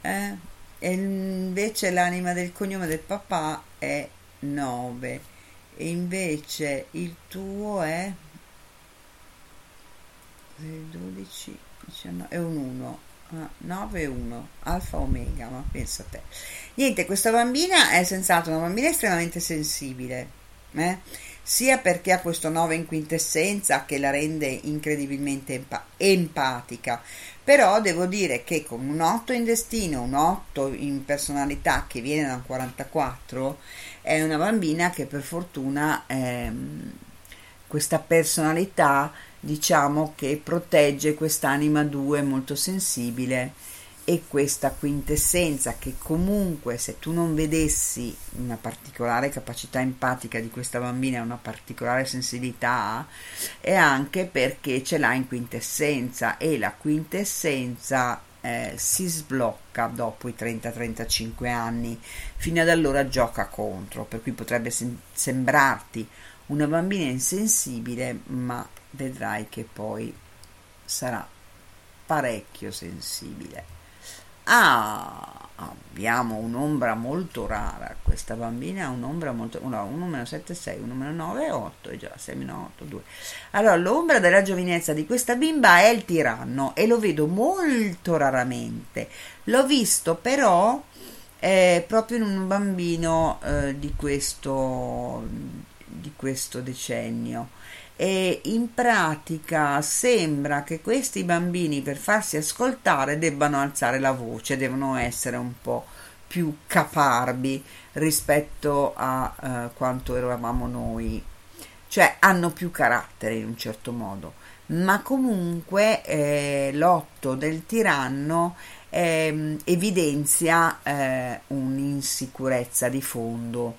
Eh? E invece l'anima del cognome del papà è 9 e invece il tuo è 12 19, è un 1 ah, 9 e 1 alfa omega ma pensa a te. Niente questa bambina è senz'altro una bambina estremamente sensibile eh? sia perché ha questo 9 in quintessenza che la rende incredibilmente empa- empatica. Però devo dire che con un 8 in destino un 8 in personalità che viene da un 44 è una bambina che per fortuna ehm, questa personalità diciamo che protegge quest'anima 2 molto sensibile e questa quintessenza che comunque se tu non vedessi una particolare capacità empatica di questa bambina, una particolare sensibilità, è anche perché ce l'ha in quintessenza e la quintessenza eh, si sblocca dopo i 30-35 anni, fino ad allora gioca contro, per cui potrebbe sem- sembrarti una bambina insensibile, ma vedrai che poi sarà parecchio sensibile. Ah, abbiamo un'ombra molto rara. Questa bambina ha un'ombra molto. No, 1 meno 7, 6, 1 meno 9, 8. E già, 6 meno 8, 2. Allora, l'ombra della giovinezza di questa bimba è il tiranno e lo vedo molto raramente. L'ho visto però eh, proprio in un bambino eh, di, questo, di questo decennio e in pratica sembra che questi bambini per farsi ascoltare debbano alzare la voce, devono essere un po' più caparbi rispetto a uh, quanto eravamo noi, cioè hanno più carattere in un certo modo, ma comunque eh, l'otto del tiranno ehm, evidenzia eh, un'insicurezza di fondo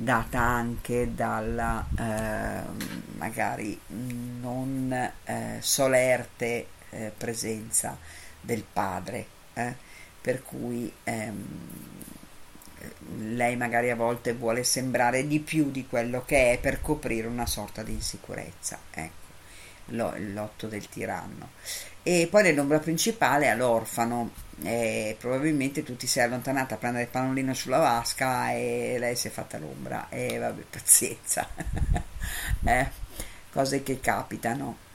data anche dalla eh, magari non eh, solerte eh, presenza del padre, eh, per cui ehm, lei magari a volte vuole sembrare di più di quello che è per coprire una sorta di insicurezza. Ecco, l'otto del tiranno. E poi nell'ombra principale all'orfano, e probabilmente tu ti sei allontanata a prendere il pannolino sulla vasca e lei si è fatta l'ombra. E vabbè, pazienza. eh, cose che capitano.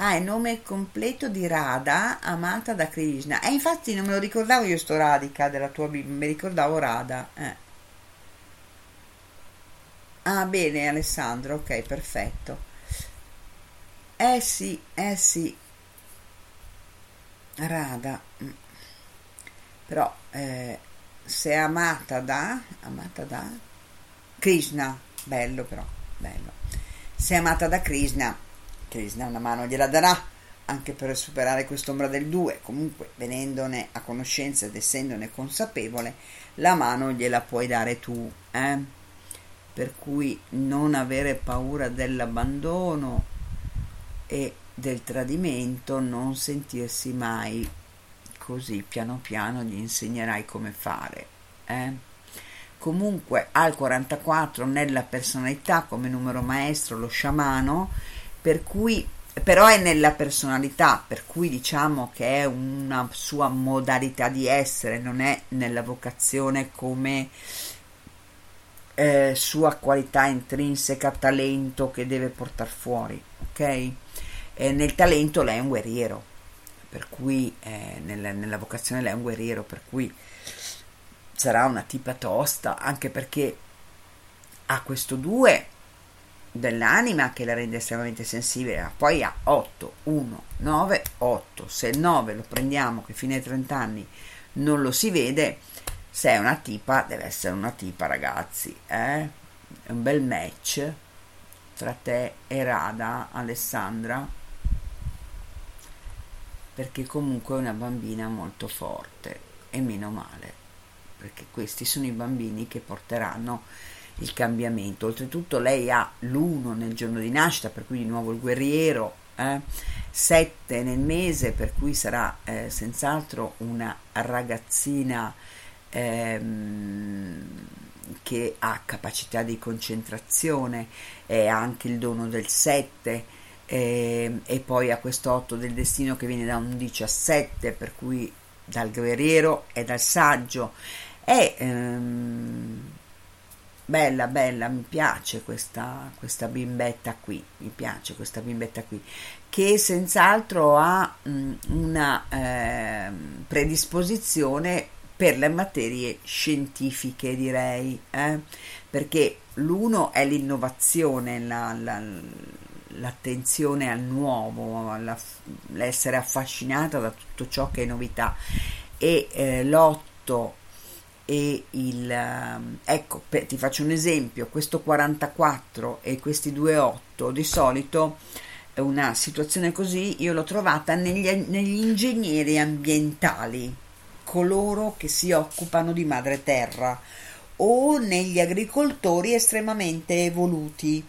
Ah, è nome completo di Radha, amata da Krishna. E eh, infatti non me lo ricordavo io sto Radhika della tua Bibbia, mi ricordavo Radha. Eh. Ah, bene Alessandro, ok, perfetto. Eh sì, eh sì. Radha. Mm. Però eh, se è amata da... Amata da... Krishna. Bello però, bello. Se è amata da Krishna Krishna una mano gliela darà anche per superare quest'ombra del 2, comunque venendone a conoscenza ed essendone consapevole, la mano gliela puoi dare tu, eh? per cui non avere paura dell'abbandono e del tradimento, non sentirsi mai così piano piano gli insegnerai come fare. Eh? Comunque al 44 nella personalità come numero maestro lo sciamano per cui però è nella personalità, per cui diciamo che è una sua modalità di essere, non è nella vocazione come eh, sua qualità intrinseca, talento che deve portare fuori, ok? E nel talento lei è un guerriero, per cui eh, nella, nella vocazione lei è un guerriero, per cui sarà una tipa tosta, anche perché ha questo due dell'anima che la rende estremamente sensibile, ma poi ha 8, 1, 9, 8. Se il 9 lo prendiamo che fino ai 30 anni non lo si vede, se è una tipa, deve essere una tipa, ragazzi. Eh? È un bel match tra te e Rada, Alessandra, perché comunque è una bambina molto forte e meno male, perché questi sono i bambini che porteranno il cambiamento. Oltretutto lei ha l'1 nel giorno di nascita, per cui di nuovo il guerriero, eh? 7 nel mese, per cui sarà eh, senz'altro una ragazzina ehm, che ha capacità di concentrazione, e anche il dono del 7. Eh, e poi ha questo 8 del destino che viene da un 17 per cui dal guerriero e dal saggio è ehm, bella, bella, mi piace questa, questa bimbetta qui, mi piace questa bimbetta qui, che senz'altro ha mh, una eh, predisposizione per le materie scientifiche, direi, eh? perché l'uno è l'innovazione, la, la, l'attenzione al nuovo, alla, l'essere affascinata da tutto ciò che è novità. E eh, l'otto e il ehm, ecco per, ti faccio un esempio questo 44 e questi 2,8 di solito una situazione così io l'ho trovata negli, negli ingegneri ambientali coloro che si occupano di madre terra o negli agricoltori estremamente evoluti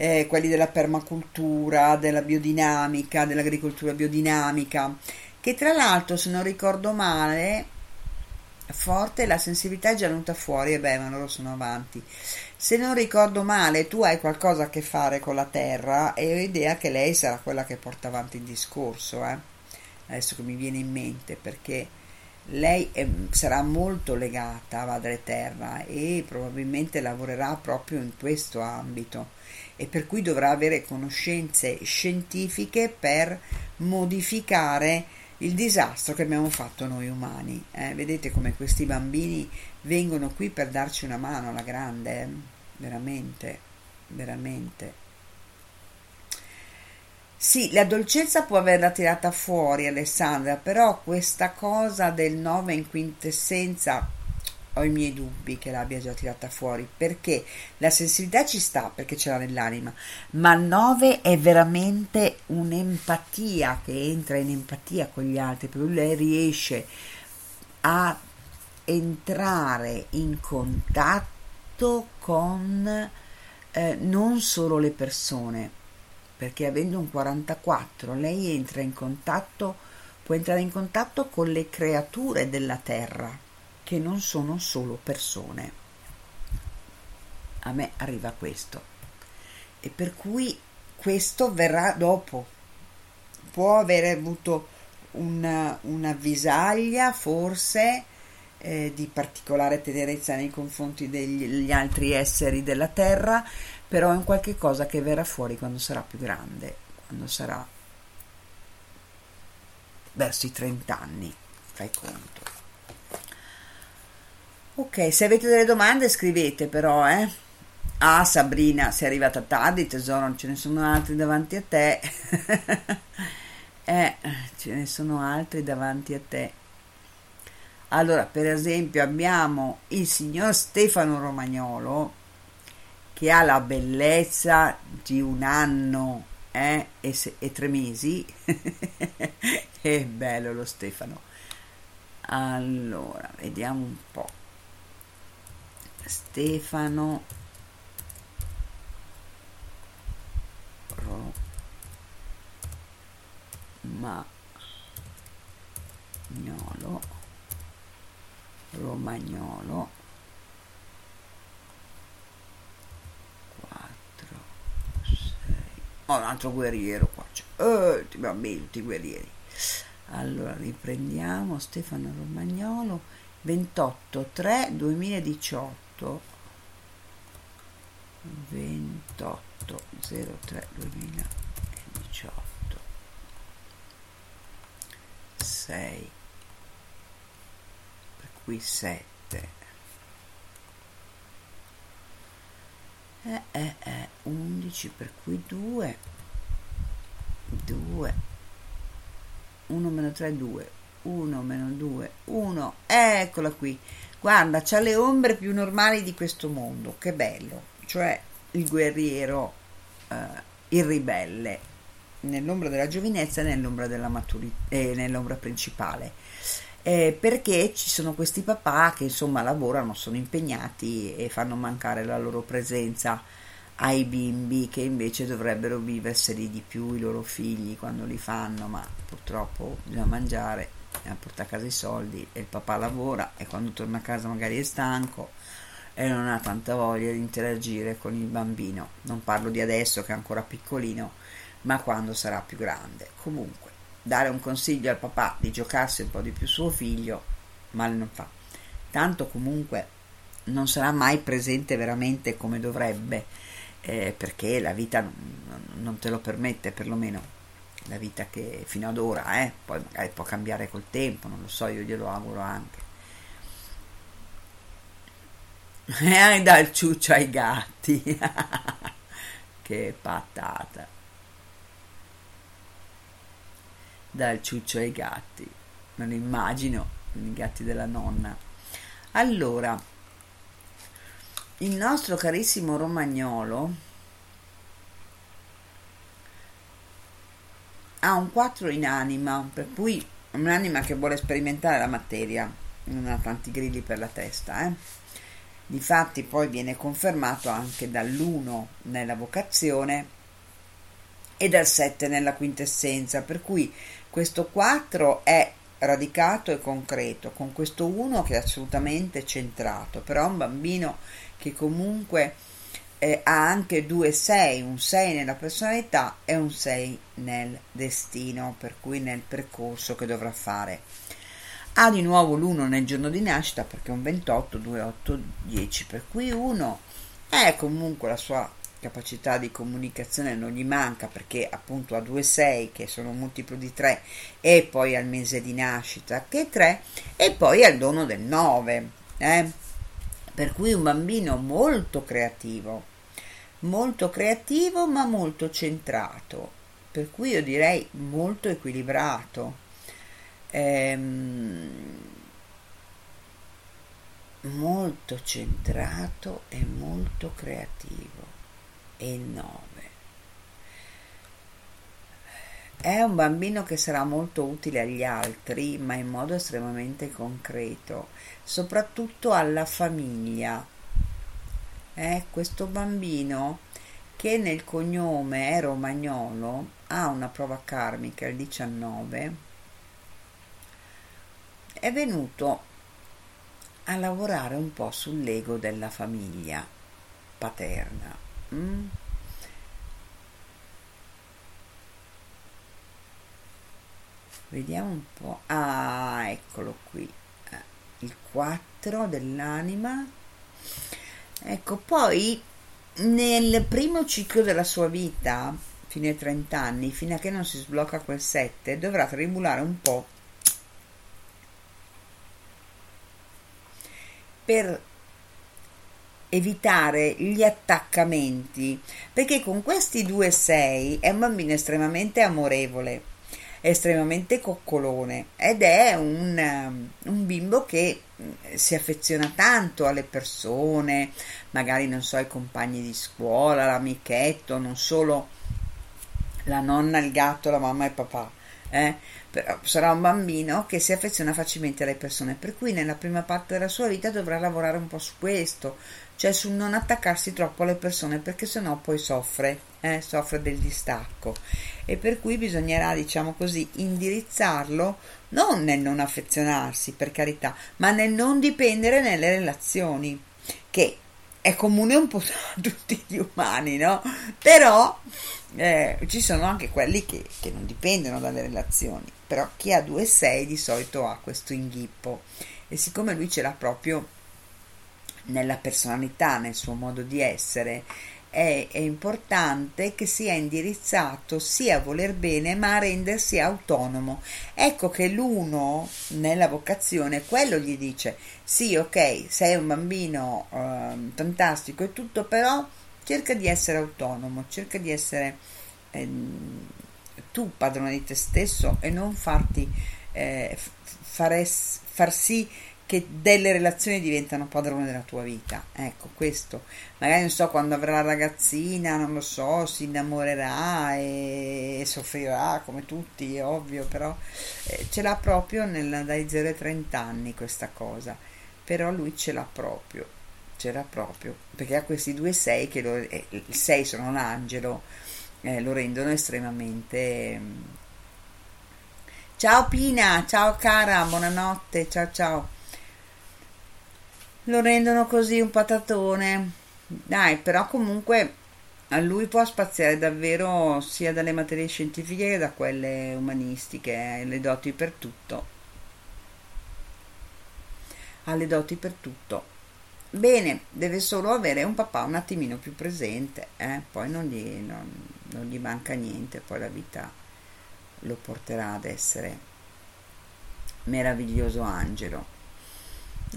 eh, quelli della permacultura, della biodinamica, dell'agricoltura biodinamica, che tra l'altro, se non ricordo male, forte la sensibilità è già venuta fuori e beh ma loro sono avanti se non ricordo male tu hai qualcosa a che fare con la terra e ho idea che lei sarà quella che porta avanti il discorso eh? adesso che mi viene in mente perché lei è, sarà molto legata a Madre Terra e probabilmente lavorerà proprio in questo ambito e per cui dovrà avere conoscenze scientifiche per modificare il disastro che abbiamo fatto noi umani. Eh, vedete come questi bambini vengono qui per darci una mano alla grande, eh? veramente, veramente. Sì, la dolcezza può averla tirata fuori Alessandra, però questa cosa del 9 in quintessenza ho i miei dubbi che l'abbia già tirata fuori perché la sensibilità ci sta perché ce l'ha nell'anima, ma il 9 è veramente un'empatia che entra in empatia con gli altri, per cui lei riesce a entrare in contatto con eh, non solo le persone, perché avendo un 44 lei entra in contatto, può entrare in contatto con le creature della terra, che non sono solo persone. A me arriva questo. E per cui questo verrà dopo. Può avere avuto una, una visaglia, forse, eh, di particolare tenerezza nei confronti degli altri esseri della terra, però è un qualche cosa che verrà fuori quando sarà più grande, quando sarà verso i 30 anni, fai conto. Ok, se avete delle domande scrivete però, eh. Ah, Sabrina, sei arrivata tardi, tesoro, non ce ne sono altri davanti a te. eh, ce ne sono altri davanti a te. Allora, per esempio, abbiamo il signor Stefano Romagnolo che ha la bellezza di un anno eh, e, se, e tre mesi. è bello lo Stefano. Allora, vediamo un po'. Stefano Romagnolo Romagnolo 4 6 oh un altro guerriero qua ti bambini tutti guerrieri. Allora riprendiamo Stefano Romagnolo 28 3 2018 28 03 2018 6 qui 7 eh, eh, eh, 11 per cui 2 2 1 meno 3 2 1 meno 2 1 eccola qui. Guarda c'ha le ombre più normali di questo mondo che bello. Cioè il guerriero eh, il ribelle nell'ombra della giovinezza e nell'ombra della maturità eh, nell'ombra principale eh, perché ci sono questi papà che insomma lavorano, sono impegnati e fanno mancare la loro presenza ai bimbi che invece dovrebbero viverseli di più i loro figli quando li fanno, ma purtroppo bisogna mangiare, bisogna portare a casa i soldi e il papà lavora e quando torna a casa magari è stanco e non ha tanta voglia di interagire con il bambino. Non parlo di adesso che è ancora piccolino, ma quando sarà più grande. Comunque dare un consiglio al papà di giocarsi un po' di più suo figlio, male non fa. Tanto comunque non sarà mai presente veramente come dovrebbe, eh, perché la vita non, te lo permette, perlomeno la vita che fino ad ora, eh, poi magari può cambiare col tempo, non lo so, io glielo auguro anche. E dal ciuccio ai gatti, che patata. Dal ciuccio ai gatti. Lo immagino, i gatti della nonna. Allora, il nostro carissimo romagnolo ha un 4 in anima, per cui un'anima che vuole sperimentare la materia, non ha tanti grilli per la testa, eh? Difatti poi viene confermato anche dall'1 nella vocazione e dal 7 nella quintessenza, per cui questo 4 è radicato e concreto, con questo 1 che è assolutamente centrato, però un bambino che comunque eh, ha anche due 6, un 6 nella personalità e un 6 nel destino, per cui nel percorso che dovrà fare. Ha di nuovo l'1 nel giorno di nascita perché è un 28, 2, 8, 10, per cui 1 è comunque la sua capacità di comunicazione non gli manca perché appunto ha 2,6 che sono un multiplo di 3 e poi al mese di nascita che è 3 e poi al dono del 9 eh? per cui un bambino molto creativo molto creativo ma molto centrato per cui io direi molto equilibrato ehm, molto centrato e molto creativo e il 9 è un bambino che sarà molto utile agli altri ma in modo estremamente concreto soprattutto alla famiglia è questo bambino che nel cognome è romagnolo ha una prova karmica il 19 è venuto a lavorare un po' sull'ego della famiglia paterna. Mm? Vediamo un po'. Ah, eccolo qui. Eh, il 4 dell'anima. Ecco, poi nel primo ciclo della sua vita, fino ai 30 anni, fino a che non si sblocca quel 7, dovrà tribulare un po' per evitare gli attaccamenti, perché con questi due sei è un bambino estremamente amorevole, estremamente coccolone ed è un, un bimbo che mm, si affeziona tanto alle persone, magari non so, ai compagni di scuola, l'amichetto, non solo la nonna, il gatto, la mamma e papà. Eh? però sarà un bambino che si affeziona facilmente alle persone, per cui nella prima parte della sua vita dovrà lavorare un po' su questo, cioè sul non attaccarsi troppo alle persone perché sennò poi soffre, eh, soffre del distacco. E per cui bisognerà, diciamo così, indirizzarlo non nel non affezionarsi, per carità, ma nel non dipendere nelle relazioni, che è comune un po' a tutti gli umani, no? Però eh, ci sono anche quelli che, che, non dipendono dalle relazioni, però chi ha 2-6 di solito ha questo inghippo. E siccome lui ce l'ha proprio nella personalità, nel suo modo di essere, è, è, importante che sia indirizzato sia a voler bene ma a rendersi autonomo. Ecco che l'uno nella vocazione quello gli dice sì ok sei un bambino eh, fantastico e tutto però cerca di essere autonomo, cerca di essere eh, tu padrone di te stesso e non farti eh, fare, far sì che delle relazioni diventano padrone della tua vita. Ecco, questo. Magari non so quando avrà la ragazzina, non lo so, si innamorerà e, soffrirà come tutti, è ovvio, però eh, ce l'ha proprio nel, dai 0 ai 30 anni questa cosa. Però lui ce l'ha proprio c'era proprio perché ha questi due 6 che lo, eh, il 6 sono un angelo eh, lo rendono estremamente mm. ciao Pina ciao cara buonanotte ciao ciao lo rendono così un patatone dai però comunque a lui può spaziare davvero sia dalle materie scientifiche che da quelle umanistiche eh, le doti per tutto ha le doti per tutto Bene, deve solo avere un papà un attimino più presente, eh? poi non gli, non, non gli manca niente, poi la vita lo porterà ad essere meraviglioso angelo.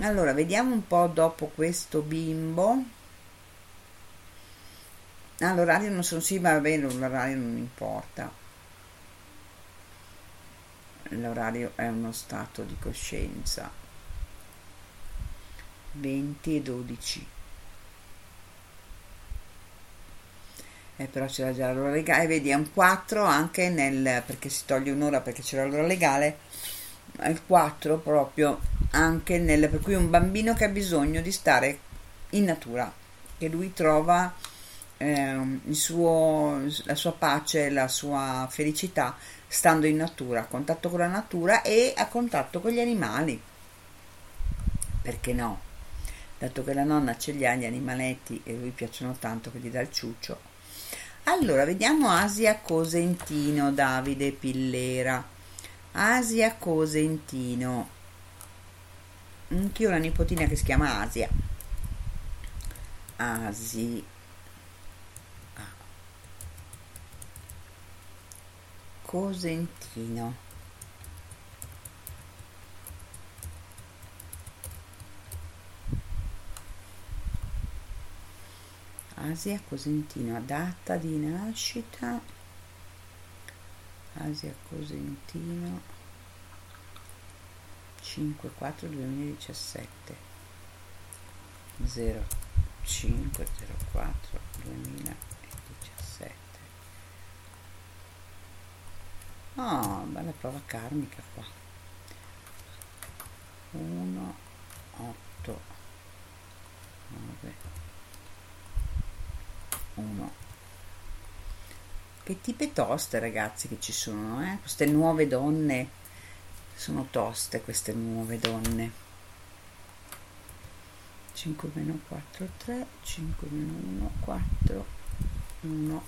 Allora, vediamo un po' dopo questo bimbo. Ah, l'orario non sono sì, ma va bene, l'orario non importa. L'orario è uno stato di coscienza. 20 e 12 eh, però c'era già l'ora legale vedi è un 4 anche nel perché si toglie un'ora perché c'era l'ora legale il 4 proprio anche nel per cui un bambino che ha bisogno di stare in natura che lui trova eh, suo, la sua pace la sua felicità stando in natura a contatto con la natura e a contatto con gli animali perché no dato che la nonna ce li ha gli animaletti e lui piacciono tanto che gli dà il ciuccio. Allora, vediamo Asia Cosentino, Davide Pillera. Asia Cosentino. Anch'io ho una nipotina che si chiama Asia. Asi. Cosentino. Asia Cosentino, data di nascita Asia Cosentino 5-4 2017 05 04 2017 ah bella prova karmica qua. 1 8 9 1 che tipe toste ragazzi che ci sono eh? queste nuove donne. Sono toste queste nuove donne. 5 meno 4 3 5 meno 1 4 1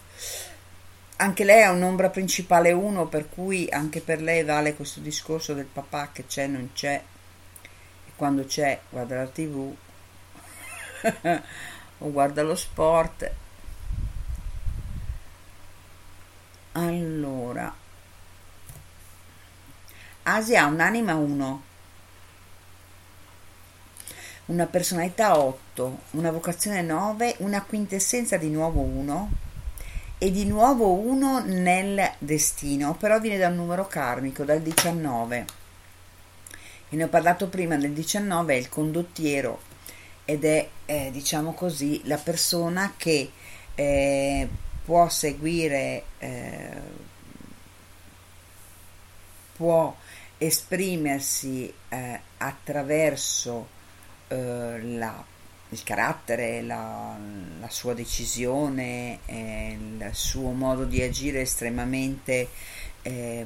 anche lei ha un'ombra principale 1 per cui anche per lei vale questo discorso del papà che c'è non c'è. E quando c'è guarda la tv o guarda lo sport allora. Asia ha un'anima 1 una personalità 8, una vocazione 9, una quintessenza di nuovo 1 e di nuovo 1 nel destino, però viene da un numero karmico, dal 19. E ne ho parlato prima, del 19 è il condottiero ed è, eh, diciamo così, la persona che eh, può seguire, eh, può esprimersi eh, attraverso eh, la, il carattere, la, la sua decisione, eh, il suo modo di agire estremamente, eh,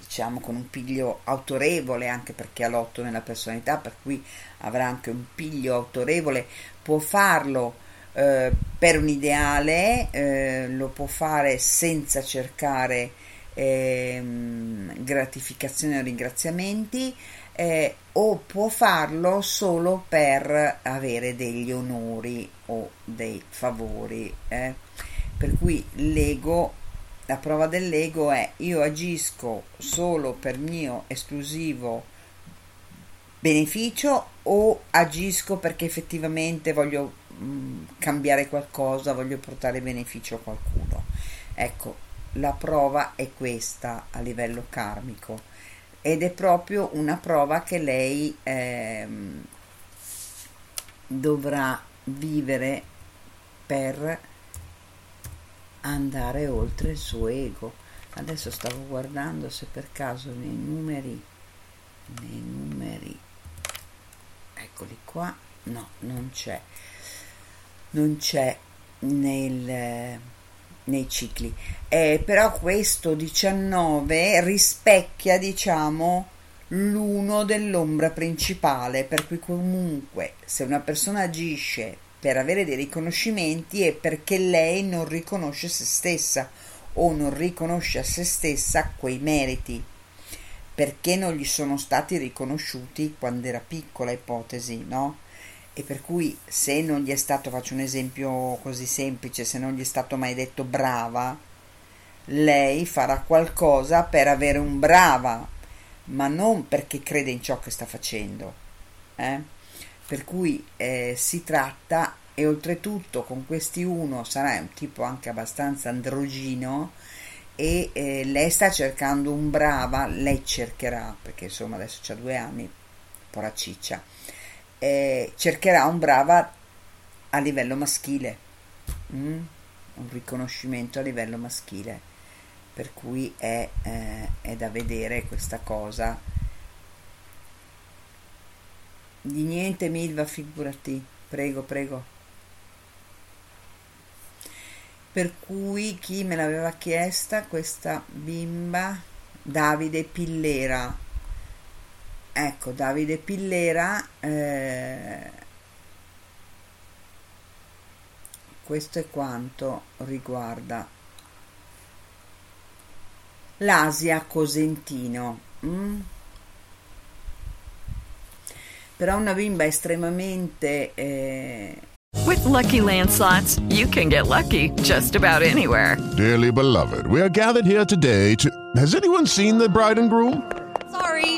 diciamo, con un piglio autorevole, anche perché ha l'otto nella personalità, per cui avrà anche un piglio autorevole, può farlo. Eh, per un ideale eh, lo può fare senza cercare ehm, gratificazioni o ringraziamenti eh, o può farlo solo per avere degli onori o dei favori. Eh. Per cui l'ego, la prova dell'ego è io agisco solo per mio esclusivo beneficio o agisco perché effettivamente voglio cambiare qualcosa, voglio portare beneficio a qualcuno. Ecco, la prova è questa a livello karmico ed è proprio una prova che lei ehm, dovrà vivere per andare oltre il suo ego. Adesso stavo guardando se per caso nei numeri, nei numeri, eccoli qua, no, non c'è, non c'è nel nei cicli. Eh, però questo 19 rispecchia, diciamo, l'uno dell'ombra principale, per cui comunque se una persona agisce per avere dei riconoscimenti è perché lei non riconosce se stessa o non riconosce a se stessa quei meriti perché non gli sono stati riconosciuti quando era piccola ipotesi, no? E per cui se non gli è stato, faccio un esempio così semplice, se non gli è stato mai detto brava, lei farà qualcosa per avere un brava, ma non perché crede in ciò che sta facendo. Eh? Per cui eh, si tratta, e oltretutto con questi uno sarà un tipo anche abbastanza androgino, e eh, lei sta cercando un brava, lei cercherà, perché insomma adesso ha due anni, poraciccia eh, cercherà un brava a livello maschile, mm? un riconoscimento a livello maschile, per cui è, eh, è da vedere questa cosa. Di niente Milva, figurati, prego, prego. Per cui chi me l'aveva chiesta questa bimba, Davide Pillera, Ecco, Davide Pillera, eh, questo è quanto riguarda l'Asia Cosentino. Mm? Però una bimba estremamente... Eh... With lucky landslots, you can get lucky just about anywhere. Dearly beloved, we are gathered here today to... Has anyone seen the bride and groom? Sorry,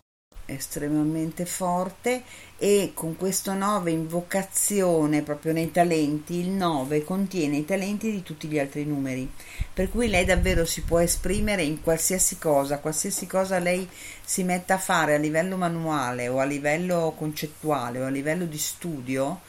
Estremamente forte e con questo 9 invocazione proprio nei talenti il 9 contiene i talenti di tutti gli altri numeri. Per cui lei davvero si può esprimere in qualsiasi cosa qualsiasi cosa lei si metta a fare a livello manuale o a livello concettuale o a livello di studio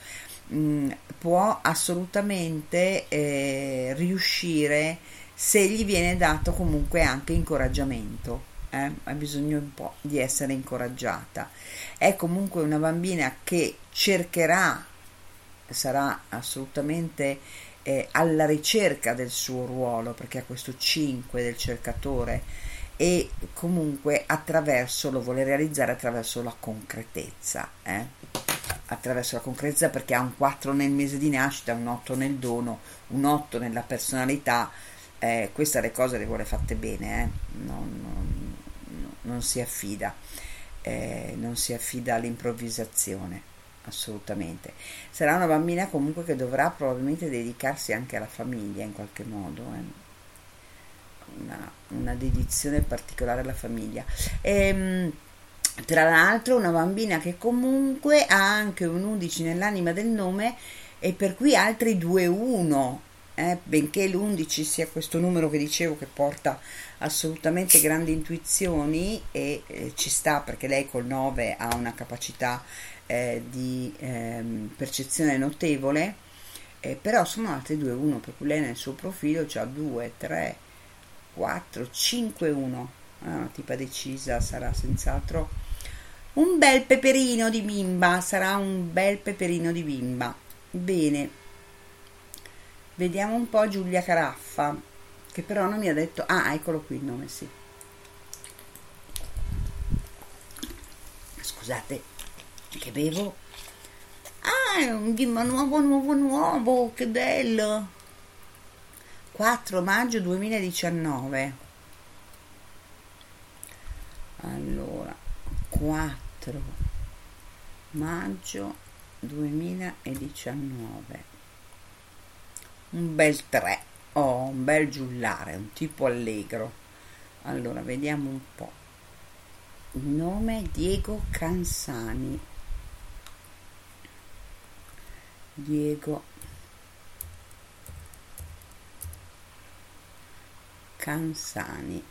mh, può assolutamente eh, riuscire se gli viene dato comunque anche incoraggiamento eh? ha bisogno un po' di essere incoraggiata. È comunque una bambina che cercherà, sarà assolutamente eh, alla ricerca del suo ruolo, perché ha questo 5 del cercatore e comunque attraverso, lo vuole realizzare attraverso la concretezza. Eh? attraverso la concretezza perché ha un 4 nel mese di nascita, un 8 nel dono, un 8 nella personalità, eh, queste le cose le vuole fatte bene, eh? non, non, non si affida, eh, non si affida all'improvvisazione assolutamente. Sarà una bambina comunque che dovrà probabilmente dedicarsi anche alla famiglia in qualche modo, eh. una, una, dedizione particolare alla famiglia. E, ehm, tra l'altro una bambina che comunque ha anche un 11 nell'anima del nome e per cui altri 2-1 eh, benché l'11 sia questo numero che dicevo che porta assolutamente grandi intuizioni e eh, ci sta perché lei col 9 ha una capacità eh, di ehm, percezione notevole, eh, però sono altri 2 1 per cui lei nel suo profilo ha 2, 3, 4, 5 1, una tipa decisa sarà senz'altro un bel peperino di bimba, sarà un bel peperino di bimba. Bene, Vediamo un po' Giulia Caraffa, che però non mi ha detto... Ah, eccolo qui il nome, sì. Scusate, che bevo. Ah, è un bimbo nuovo, nuovo, nuovo, che bello. 4 maggio 2019. Allora, 4 maggio 2019 un bel 3 oh, un bel giullare un tipo allegro. Allora vediamo un po' il nome Diego Cansani Diego Cansani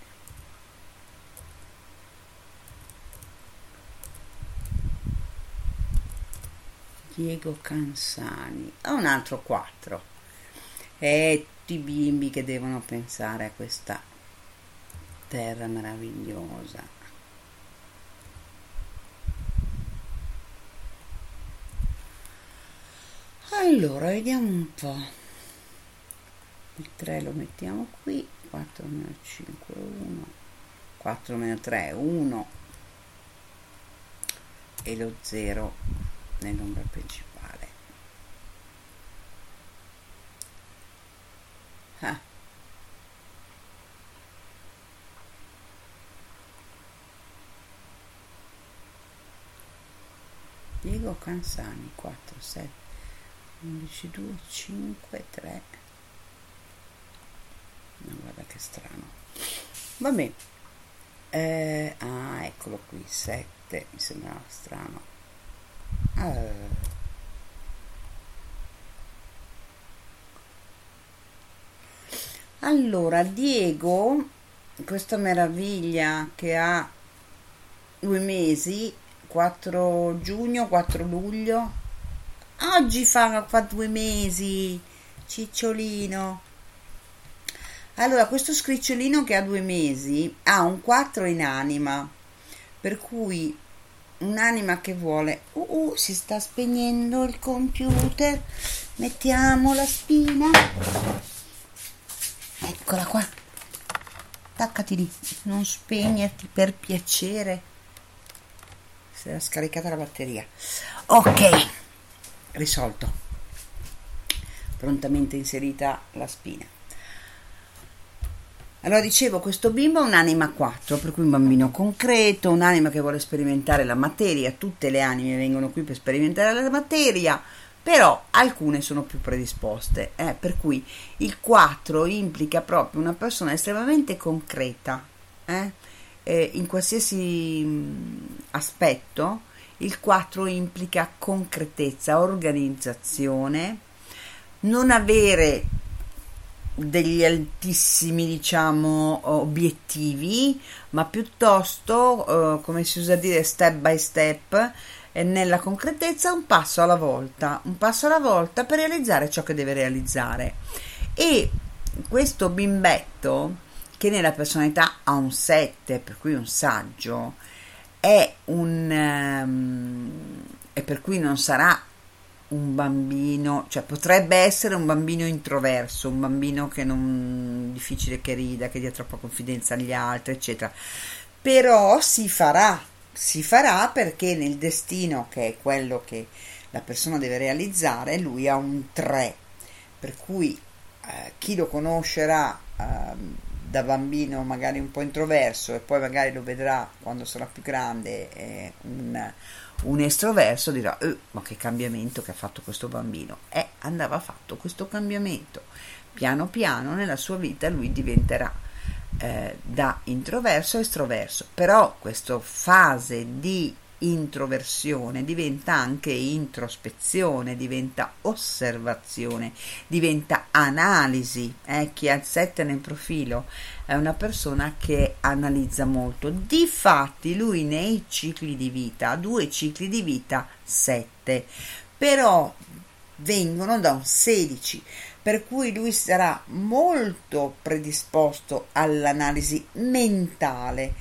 Diego Cansani un altro 4 e tutti i bimbi che devono pensare a questa terra meravigliosa. Allora, vediamo un po'. Il 3 lo mettiamo qui, 4 meno 5, 1, 4 meno 3, 1 e lo 0 nell'ombra principale. Ah. Diego Cansani 4, 7, 11, 2, 5, 3. No, guarda che strano. Vabbè. Eh, ah, eccolo qui, 7, mi sembrava strano. Ah. Allora, Diego, questa meraviglia che ha due mesi, 4 giugno, 4 luglio, oggi fa, fa due mesi, cicciolino. Allora, questo scricciolino che ha due mesi ha un 4 in anima, per cui un'anima che vuole, uh, uh, si sta spegnendo il computer, mettiamo la spina Eccola qua. Attaccati lì, non spegnerti per piacere. Si era scaricata la batteria. Ok, risolto. Prontamente inserita la spina. Allora dicevo, questo bimbo ha un'anima 4, per cui un bambino concreto, un'anima che vuole sperimentare la materia, tutte le anime vengono qui per sperimentare la materia, però alcune sono più predisposte, eh, per cui il 4 implica proprio una persona estremamente concreta, eh, eh, in qualsiasi mh, aspetto, il 4 implica concretezza, organizzazione, non avere degli altissimi diciamo obiettivi ma piuttosto eh, come si usa dire step by step e nella concretezza un passo alla volta un passo alla volta per realizzare ciò che deve realizzare e questo bimbetto che nella personalità ha un 7 per cui un saggio è un um, e per cui non sarà un bambino, cioè potrebbe essere un bambino introverso, un bambino che non difficile che rida, che dia troppa confidenza agli altri, eccetera. Però si farà, si farà perché nel destino che è quello che la persona deve realizzare, lui ha un 3, per cui eh, chi lo conoscerà eh, da bambino magari un po' introverso e poi magari lo vedrà quando sarà più grande eh, un un estroverso dirà eh, ma che cambiamento che ha fatto questo bambino. Eh, andava fatto questo cambiamento. Piano piano nella sua vita lui diventerà eh, da introverso a estroverso però questa fase di introversione diventa anche introspezione, diventa osservazione, diventa analisi. Eh? Chi ha il 7 nel profilo è una persona che analizza molto. Difatti, lui nei cicli di vita ha due cicli di vita 7, però vengono da un 16 per cui lui sarà molto predisposto all'analisi mentale.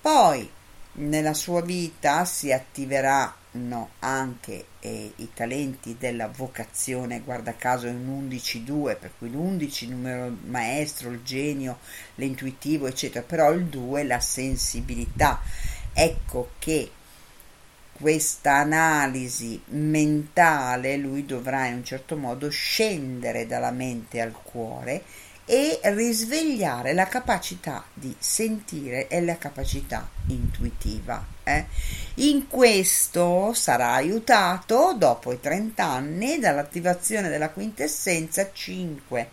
Poi nella sua vita si attiveranno anche eh, i talenti della vocazione, guarda caso un 11-2, per cui l'11 numero maestro, il genio, l'intuitivo, eccetera, però il 2 la sensibilità. Ecco che questa analisi mentale lui dovrà in un certo modo scendere dalla mente al cuore e risvegliare la capacità di sentire e la capacità intuitiva. Eh? In questo sarà aiutato dopo i 30 anni dall'attivazione della quintessenza 5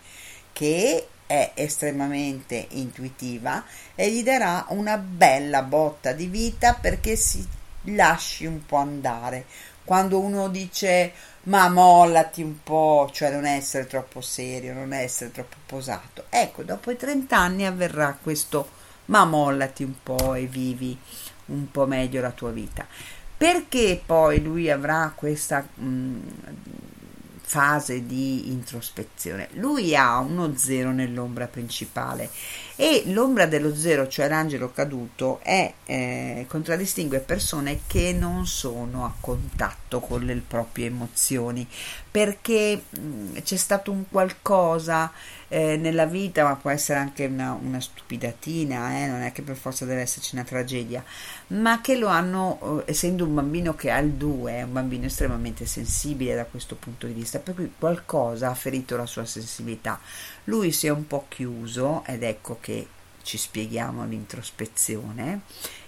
che è estremamente intuitiva e gli darà una bella botta di vita perché si lasci un po' andare. Quando uno dice ma mollati un po', cioè non essere troppo serio, non essere troppo posato. Ecco, dopo i 30 anni avverrà questo ma mollati un po' e vivi un po' meglio la tua vita. Perché poi lui avrà questa mh, fase di introspezione? Lui ha uno zero nell'ombra principale e l'ombra dello zero, cioè l'angelo caduto, è, eh, contraddistingue persone che non sono a contatto con le proprie emozioni perché mh, mm, c'è stato un qualcosa eh, nella vita, ma può essere anche una, una stupidatina, eh, non è che per forza deve esserci una tragedia, ma che lo hanno, eh, essendo un bambino che ha il 2, è un bambino estremamente sensibile da questo punto di vista, per cui qualcosa ha ferito la sua sensibilità. Lui si è un po' chiuso ed ecco che ci spieghiamo l'introspezione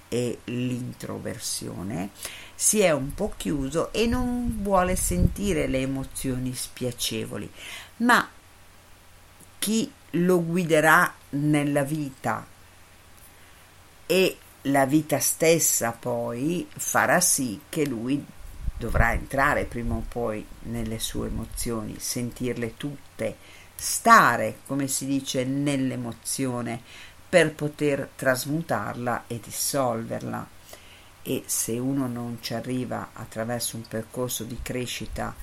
e l'introversione, si è un po' chiuso e non vuole sentire le emozioni spiacevoli, ma chi lo guiderà nella vita e la vita stessa poi farà sì che lui dovrà entrare prima o poi nelle sue emozioni, sentirle tutte, stare, come si dice, nell'emozione per poter trasmutarla e dissolverla. E se uno non ci arriva attraverso un percorso di crescita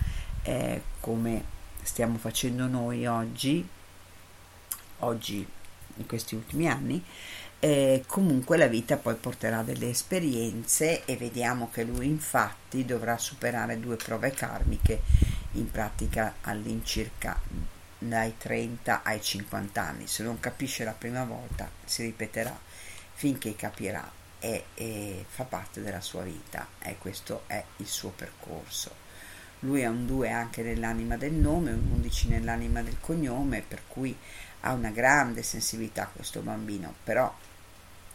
eh, come stiamo facendo noi oggi, oggi in questi ultimi anni, eh, comunque la vita poi porterà delle esperienze e vediamo che lui infatti dovrà superare due prove karmiche in pratica all'incirca dai 30 ai 50 anni. Se non capisce la prima volta si ripeterà finché capirà e, e fa parte della sua vita e questo è il suo percorso. Lui ha un 2 anche nell'anima del nome, un 11 nell'anima del cognome, per cui ha una grande sensibilità questo bambino, però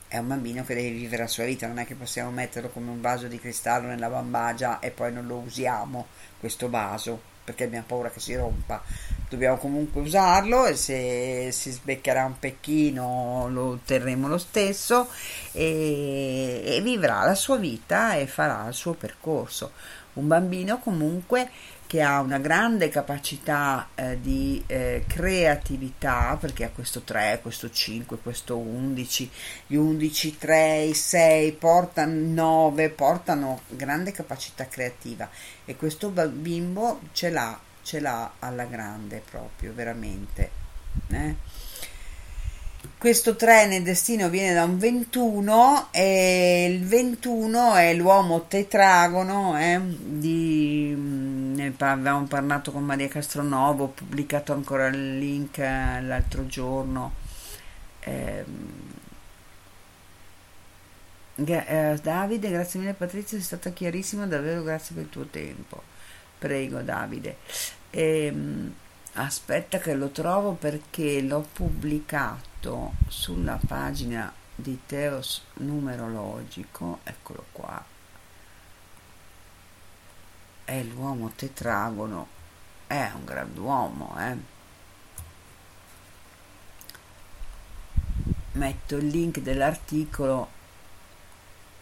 è un bambino che deve vivere la sua vita, non è che possiamo metterlo come un vaso di cristallo nella bambagia e poi non lo usiamo questo vaso. Perché abbiamo paura che si rompa. Dobbiamo comunque usarlo e se si sbeccherà un pecchino lo terremo lo stesso e, e vivrà la sua vita e farà il suo percorso. Un bambino comunque che ha una grande capacità eh, di eh, creatività perché ha questo 3, questo 5, questo 11, gli 11, 3, i 6 portano 9, portano grande capacità creativa e questo bimbo ce l'ha, ce l'ha alla grande proprio, veramente. Eh? Questo 3 nel destino viene da un 21 e il 21 è l'uomo tetragono eh, di, ne avevamo parlato con Maria Castronovo ho pubblicato ancora il link eh, l'altro giorno. Eh, eh, Davide grazie mille Patrizia sei stata chiarissima davvero grazie per il tuo tempo. Prego Davide. Ehm, aspetta che lo trovo perché l'ho pubblicato sulla pagina di Teos numerologico eccolo qua. È l'uomo tetragono è un grand'uomo eh. Metto il link dell'articolo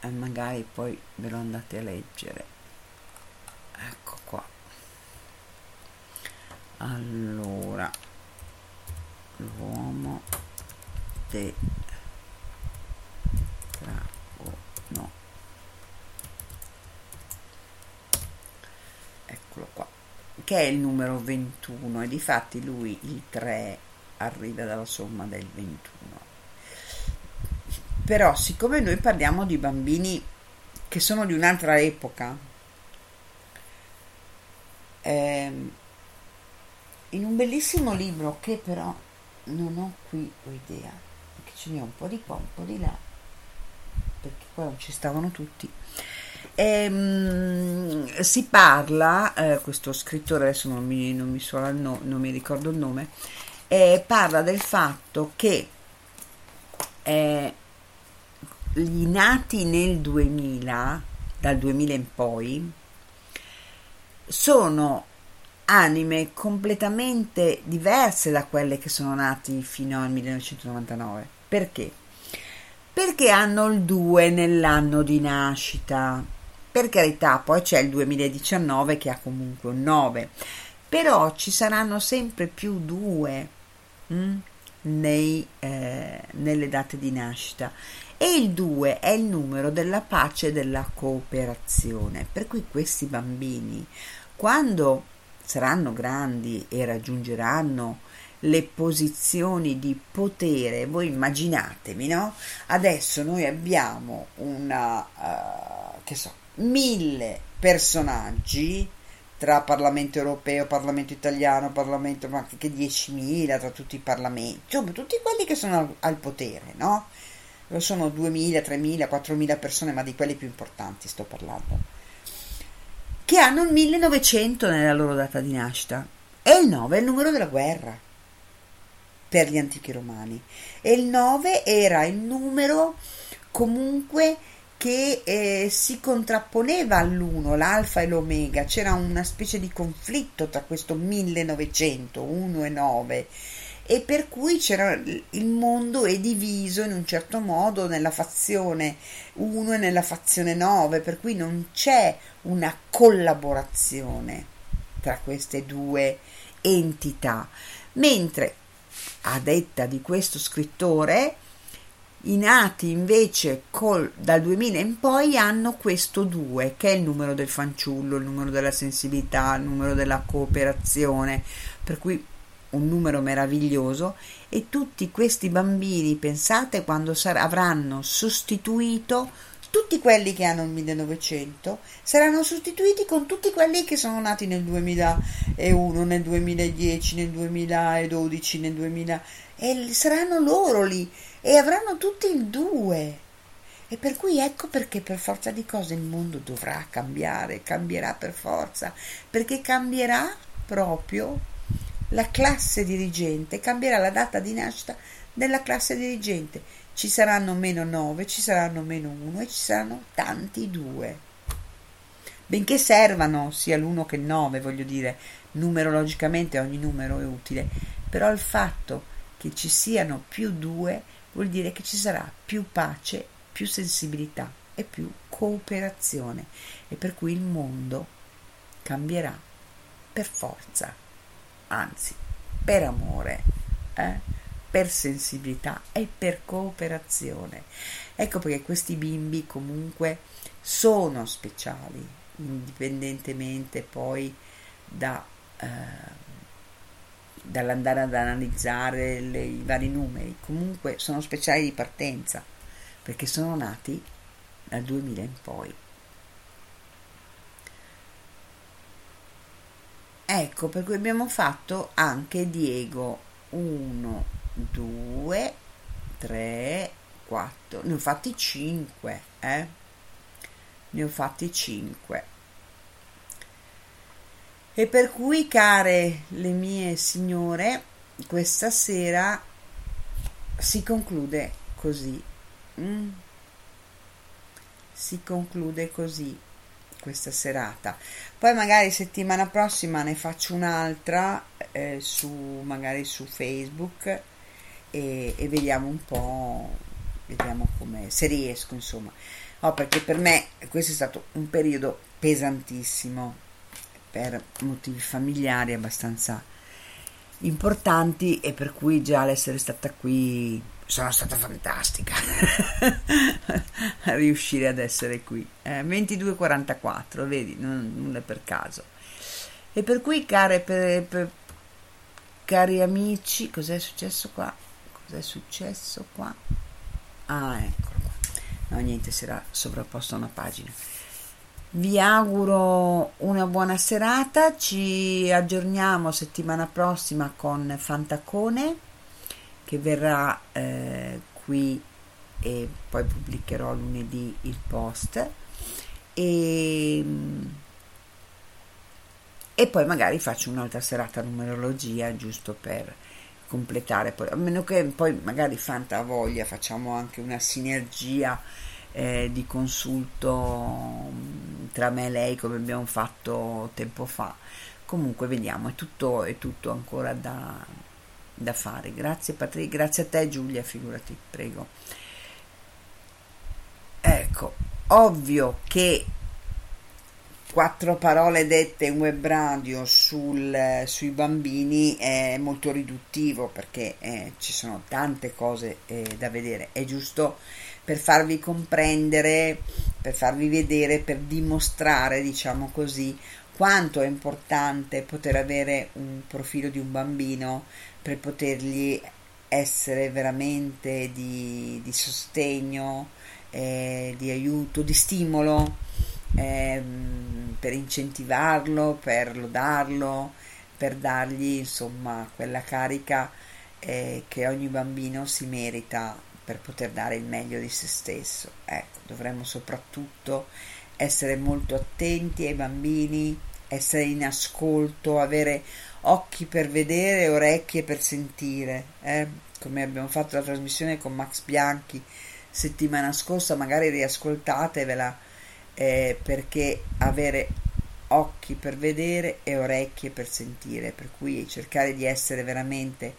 e magari poi ve lo andate a leggere. Ecco qua. Allora l'uomo de no. Eccolo qua che è il numero 21 e difatti lui il 3 arriva dalla somma del 21 però siccome noi parliamo di bambini che sono di un'altra epoca ehm, in un bellissimo libro che però non ho qui idea ce n'è un po' di qua un po' di là perché qua non ci stavano tutti ehm, si parla eh, questo scrittore adesso non mi, non mi, no, non mi ricordo il nome eh, parla del fatto che eh, gli nati nel 2000 dal 2000 in poi sono anime completamente diverse da quelle che sono nati fino al 1999. Perché? Perché hanno il 2 nell'anno di nascita. Per carità, poi c'è il 2019 che ha comunque un 9, però ci saranno sempre più 2 hm, nei, eh, nelle date di nascita e il 2 è il numero della pace e della cooperazione. Per cui questi bambini, quando saranno grandi e raggiungeranno le posizioni di potere, voi immaginatevi, no? Adesso noi abbiamo una, uh, che so, mille personaggi tra Parlamento europeo, Parlamento italiano, Parlamento, ma anche 10.000 tra tutti i parlamenti, insomma, tutti quelli che sono al, al potere, no? Sono 2.000, 3.000, 4.000 persone, ma di quelli più importanti sto parlando. Che hanno il 1900 nella loro data di nascita. E il 9 è il numero della guerra per gli antichi romani. E il 9 era il numero comunque che eh, si contrapponeva all'1, l'alfa e l'omega, c'era una specie di conflitto tra questo 1900, 1 e 9 e per cui il mondo è diviso in un certo modo nella fazione 1 e nella fazione 9, per cui non c'è una collaborazione tra queste due entità, mentre a detta di questo scrittore i nati invece col, dal 2000 in poi hanno questo 2 che è il numero del fanciullo, il numero della sensibilità, il numero della cooperazione, per cui un numero meraviglioso e tutti questi bambini, pensate quando sar- avranno sostituito tutti quelli che hanno il 1900 saranno sostituiti con tutti quelli che sono nati nel 2001, nel 2010, nel 2012, nel 2000 e saranno loro lì e avranno tutti il 2. E per cui ecco perché per forza di cose il mondo dovrà cambiare, cambierà per forza, perché cambierà proprio la classe dirigente, cambierà la data di nascita della classe dirigente. Ci saranno meno 9, ci saranno meno 1 e ci saranno tanti 2. benché servano sia l'uno che il 9, voglio dire, numerologicamente ogni numero è utile, però il fatto che ci siano più due vuol dire che ci sarà più pace, più sensibilità e più cooperazione e per cui il mondo cambierà per forza, anzi per amore, eh? Per sensibilità e per cooperazione. Ecco perché questi bimbi comunque sono speciali, indipendentemente poi da, eh, dall'andare ad analizzare le, i vari numeri. Comunque sono speciali di partenza, perché sono nati dal 2000 in poi. Ecco, per cui abbiamo fatto anche Diego 1, 2, 3, 4, ne ho fatti 5, eh? Ne ho fatti 5. E per cui, care le mie signore, questa sera si conclude così. Mm? Si conclude così questa serata. Poi magari settimana prossima ne faccio un'altra eh, su magari su Facebook e, e, vediamo un po' vediamo come se riesco insomma. No, perché per me questo è stato un periodo pesantissimo per motivi familiari abbastanza importanti e per cui già l'essere stata qui sono stata fantastica a riuscire ad essere qui. Eh, 22.44, vedi, non, nulla per caso. E per cui, care, per, per, cari amici, cos'è successo qua? Cos'è successo qua? Ah, eccolo qua. No, niente, si era sovrapposta una pagina. Vi auguro una buona serata, ci aggiorniamo settimana prossima con Fantacone che verrà eh, qui e poi pubblicherò lunedì il post e, e poi magari faccio un'altra serata numerologia giusto per completare poi, a meno che poi magari Fanta voglia facciamo anche una sinergia eh, di consulto mm, tra me e lei come abbiamo fatto tempo fa comunque vediamo è tutto, è tutto ancora da da fare. Grazie Patri, grazie a te Giulia, figurati, prego. Ecco, ovvio che quattro parole dette in web radio sul, sui bambini è molto riduttivo perché eh, ci sono tante cose eh, da vedere. È giusto per farvi comprendere, per farvi vedere, per dimostrare, diciamo così, quanto è importante poter avere un profilo di un bambino per potergli essere veramente di, di sostegno, eh, di aiuto, di stimolo, eh, per incentivarlo, per lodarlo, per dargli insomma quella carica eh, che ogni bambino si merita per poter dare il meglio di se stesso. Ecco, dovremmo soprattutto essere molto attenti ai bambini, essere in ascolto, avere occhi per vedere, orecchie per sentire, eh? come abbiamo fatto la trasmissione con Max Bianchi settimana scorsa, magari riascoltatevela eh, perché avere occhi per vedere e orecchie per sentire, per cui cercare di essere veramente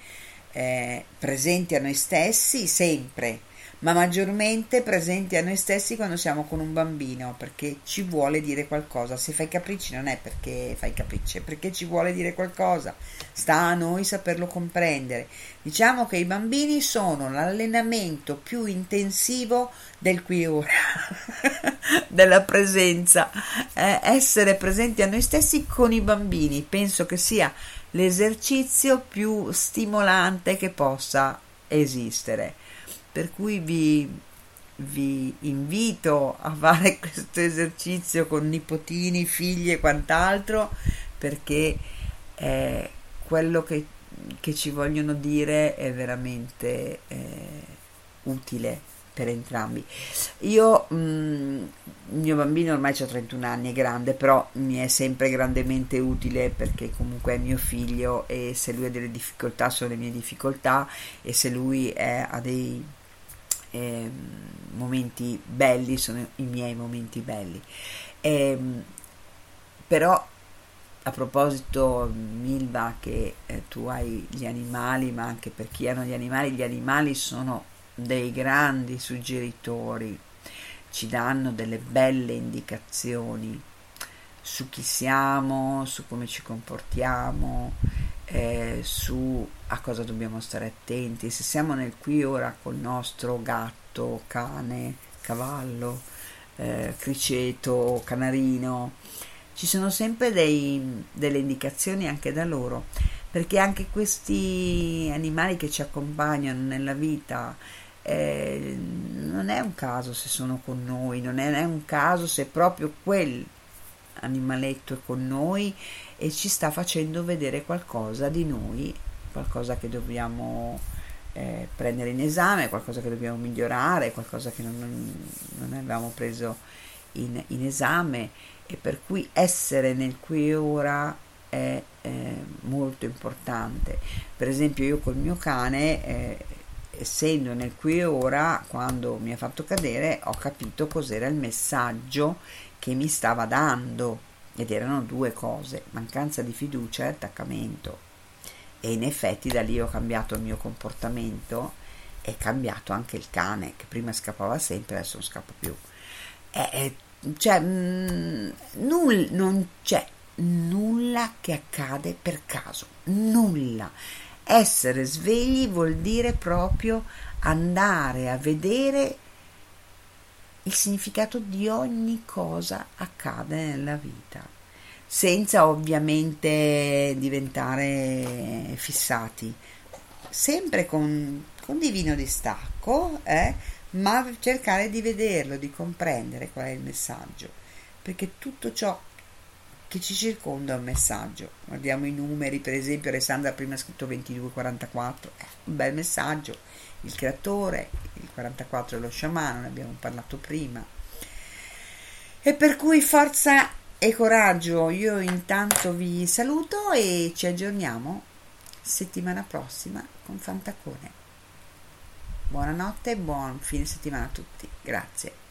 eh, presenti a noi stessi sempre ma maggiormente presenti a noi stessi quando siamo con un bambino, perché ci vuole dire qualcosa. Se fai capricci non è perché fai capricci, è perché ci vuole dire qualcosa. Sta a noi saperlo comprendere. Diciamo che i bambini sono l'allenamento più intensivo del qui e ora, della presenza. Eh, essere presenti a noi stessi con i bambini penso che sia l'esercizio più stimolante che possa esistere per cui vi, vi invito a fare questo esercizio con nipotini, figli e quant'altro perché eh, quello che, che, ci vogliono dire è veramente eh, utile per entrambi. Io, mh, mm, il mio bambino ormai ha 31 anni, è grande, però mi è sempre grandemente utile perché comunque è mio figlio e se lui ha delle difficoltà sono le mie difficoltà e se lui è, ha dei eh, momenti belli sono i miei momenti belli. E, ehm, però a proposito Milva che eh, tu hai gli animali ma anche per chi hanno gli animali gli animali sono dei grandi suggeritori ci danno delle belle indicazioni su chi siamo su come ci comportiamo eh, su a cosa dobbiamo stare attenti. Se siamo nel qui ora col nostro gatto cane cavallo eh, criceto canarino ci sono sempre dei, delle indicazioni anche da loro, perché anche questi animali che ci accompagnano nella vita eh, non è un caso se sono con noi, non è, è un caso se proprio quel animaletto è con noi e ci sta facendo vedere qualcosa di noi, qualcosa che dobbiamo eh, prendere in esame, qualcosa che dobbiamo migliorare, qualcosa che non, non avevamo preso in, in esame e per cui essere nel qui e ora è eh, molto importante. Per esempio io col mio cane, eh, essendo nel qui e ora, quando mi ha fatto cadere, ho capito cos'era il messaggio che mi stava dando ed erano due cose, mancanza di fiducia e attaccamento. E in effetti da lì ho cambiato il mio comportamento e cambiato anche il cane, che prima scappava sempre, adesso non scappa più. È, è cioè, mh, mm, null, non c'è nulla che accade per caso, nulla. Essere svegli vuol dire proprio andare a vedere il significato di ogni cosa accade nella vita, senza ovviamente diventare fissati, sempre con, con divino distacco, eh? ma cercare di vederlo, di comprendere qual è il messaggio, perché tutto ciò che ci circonda un messaggio. Guardiamo i numeri, per esempio Alessandra prima ha scritto 2244, è un bel messaggio, il creatore, il 44 è lo sciamano, ne abbiamo parlato prima. E per cui forza e coraggio, io intanto vi saluto e ci aggiorniamo settimana prossima con Fantacone. Buonanotte e buon fine settimana a tutti. Grazie.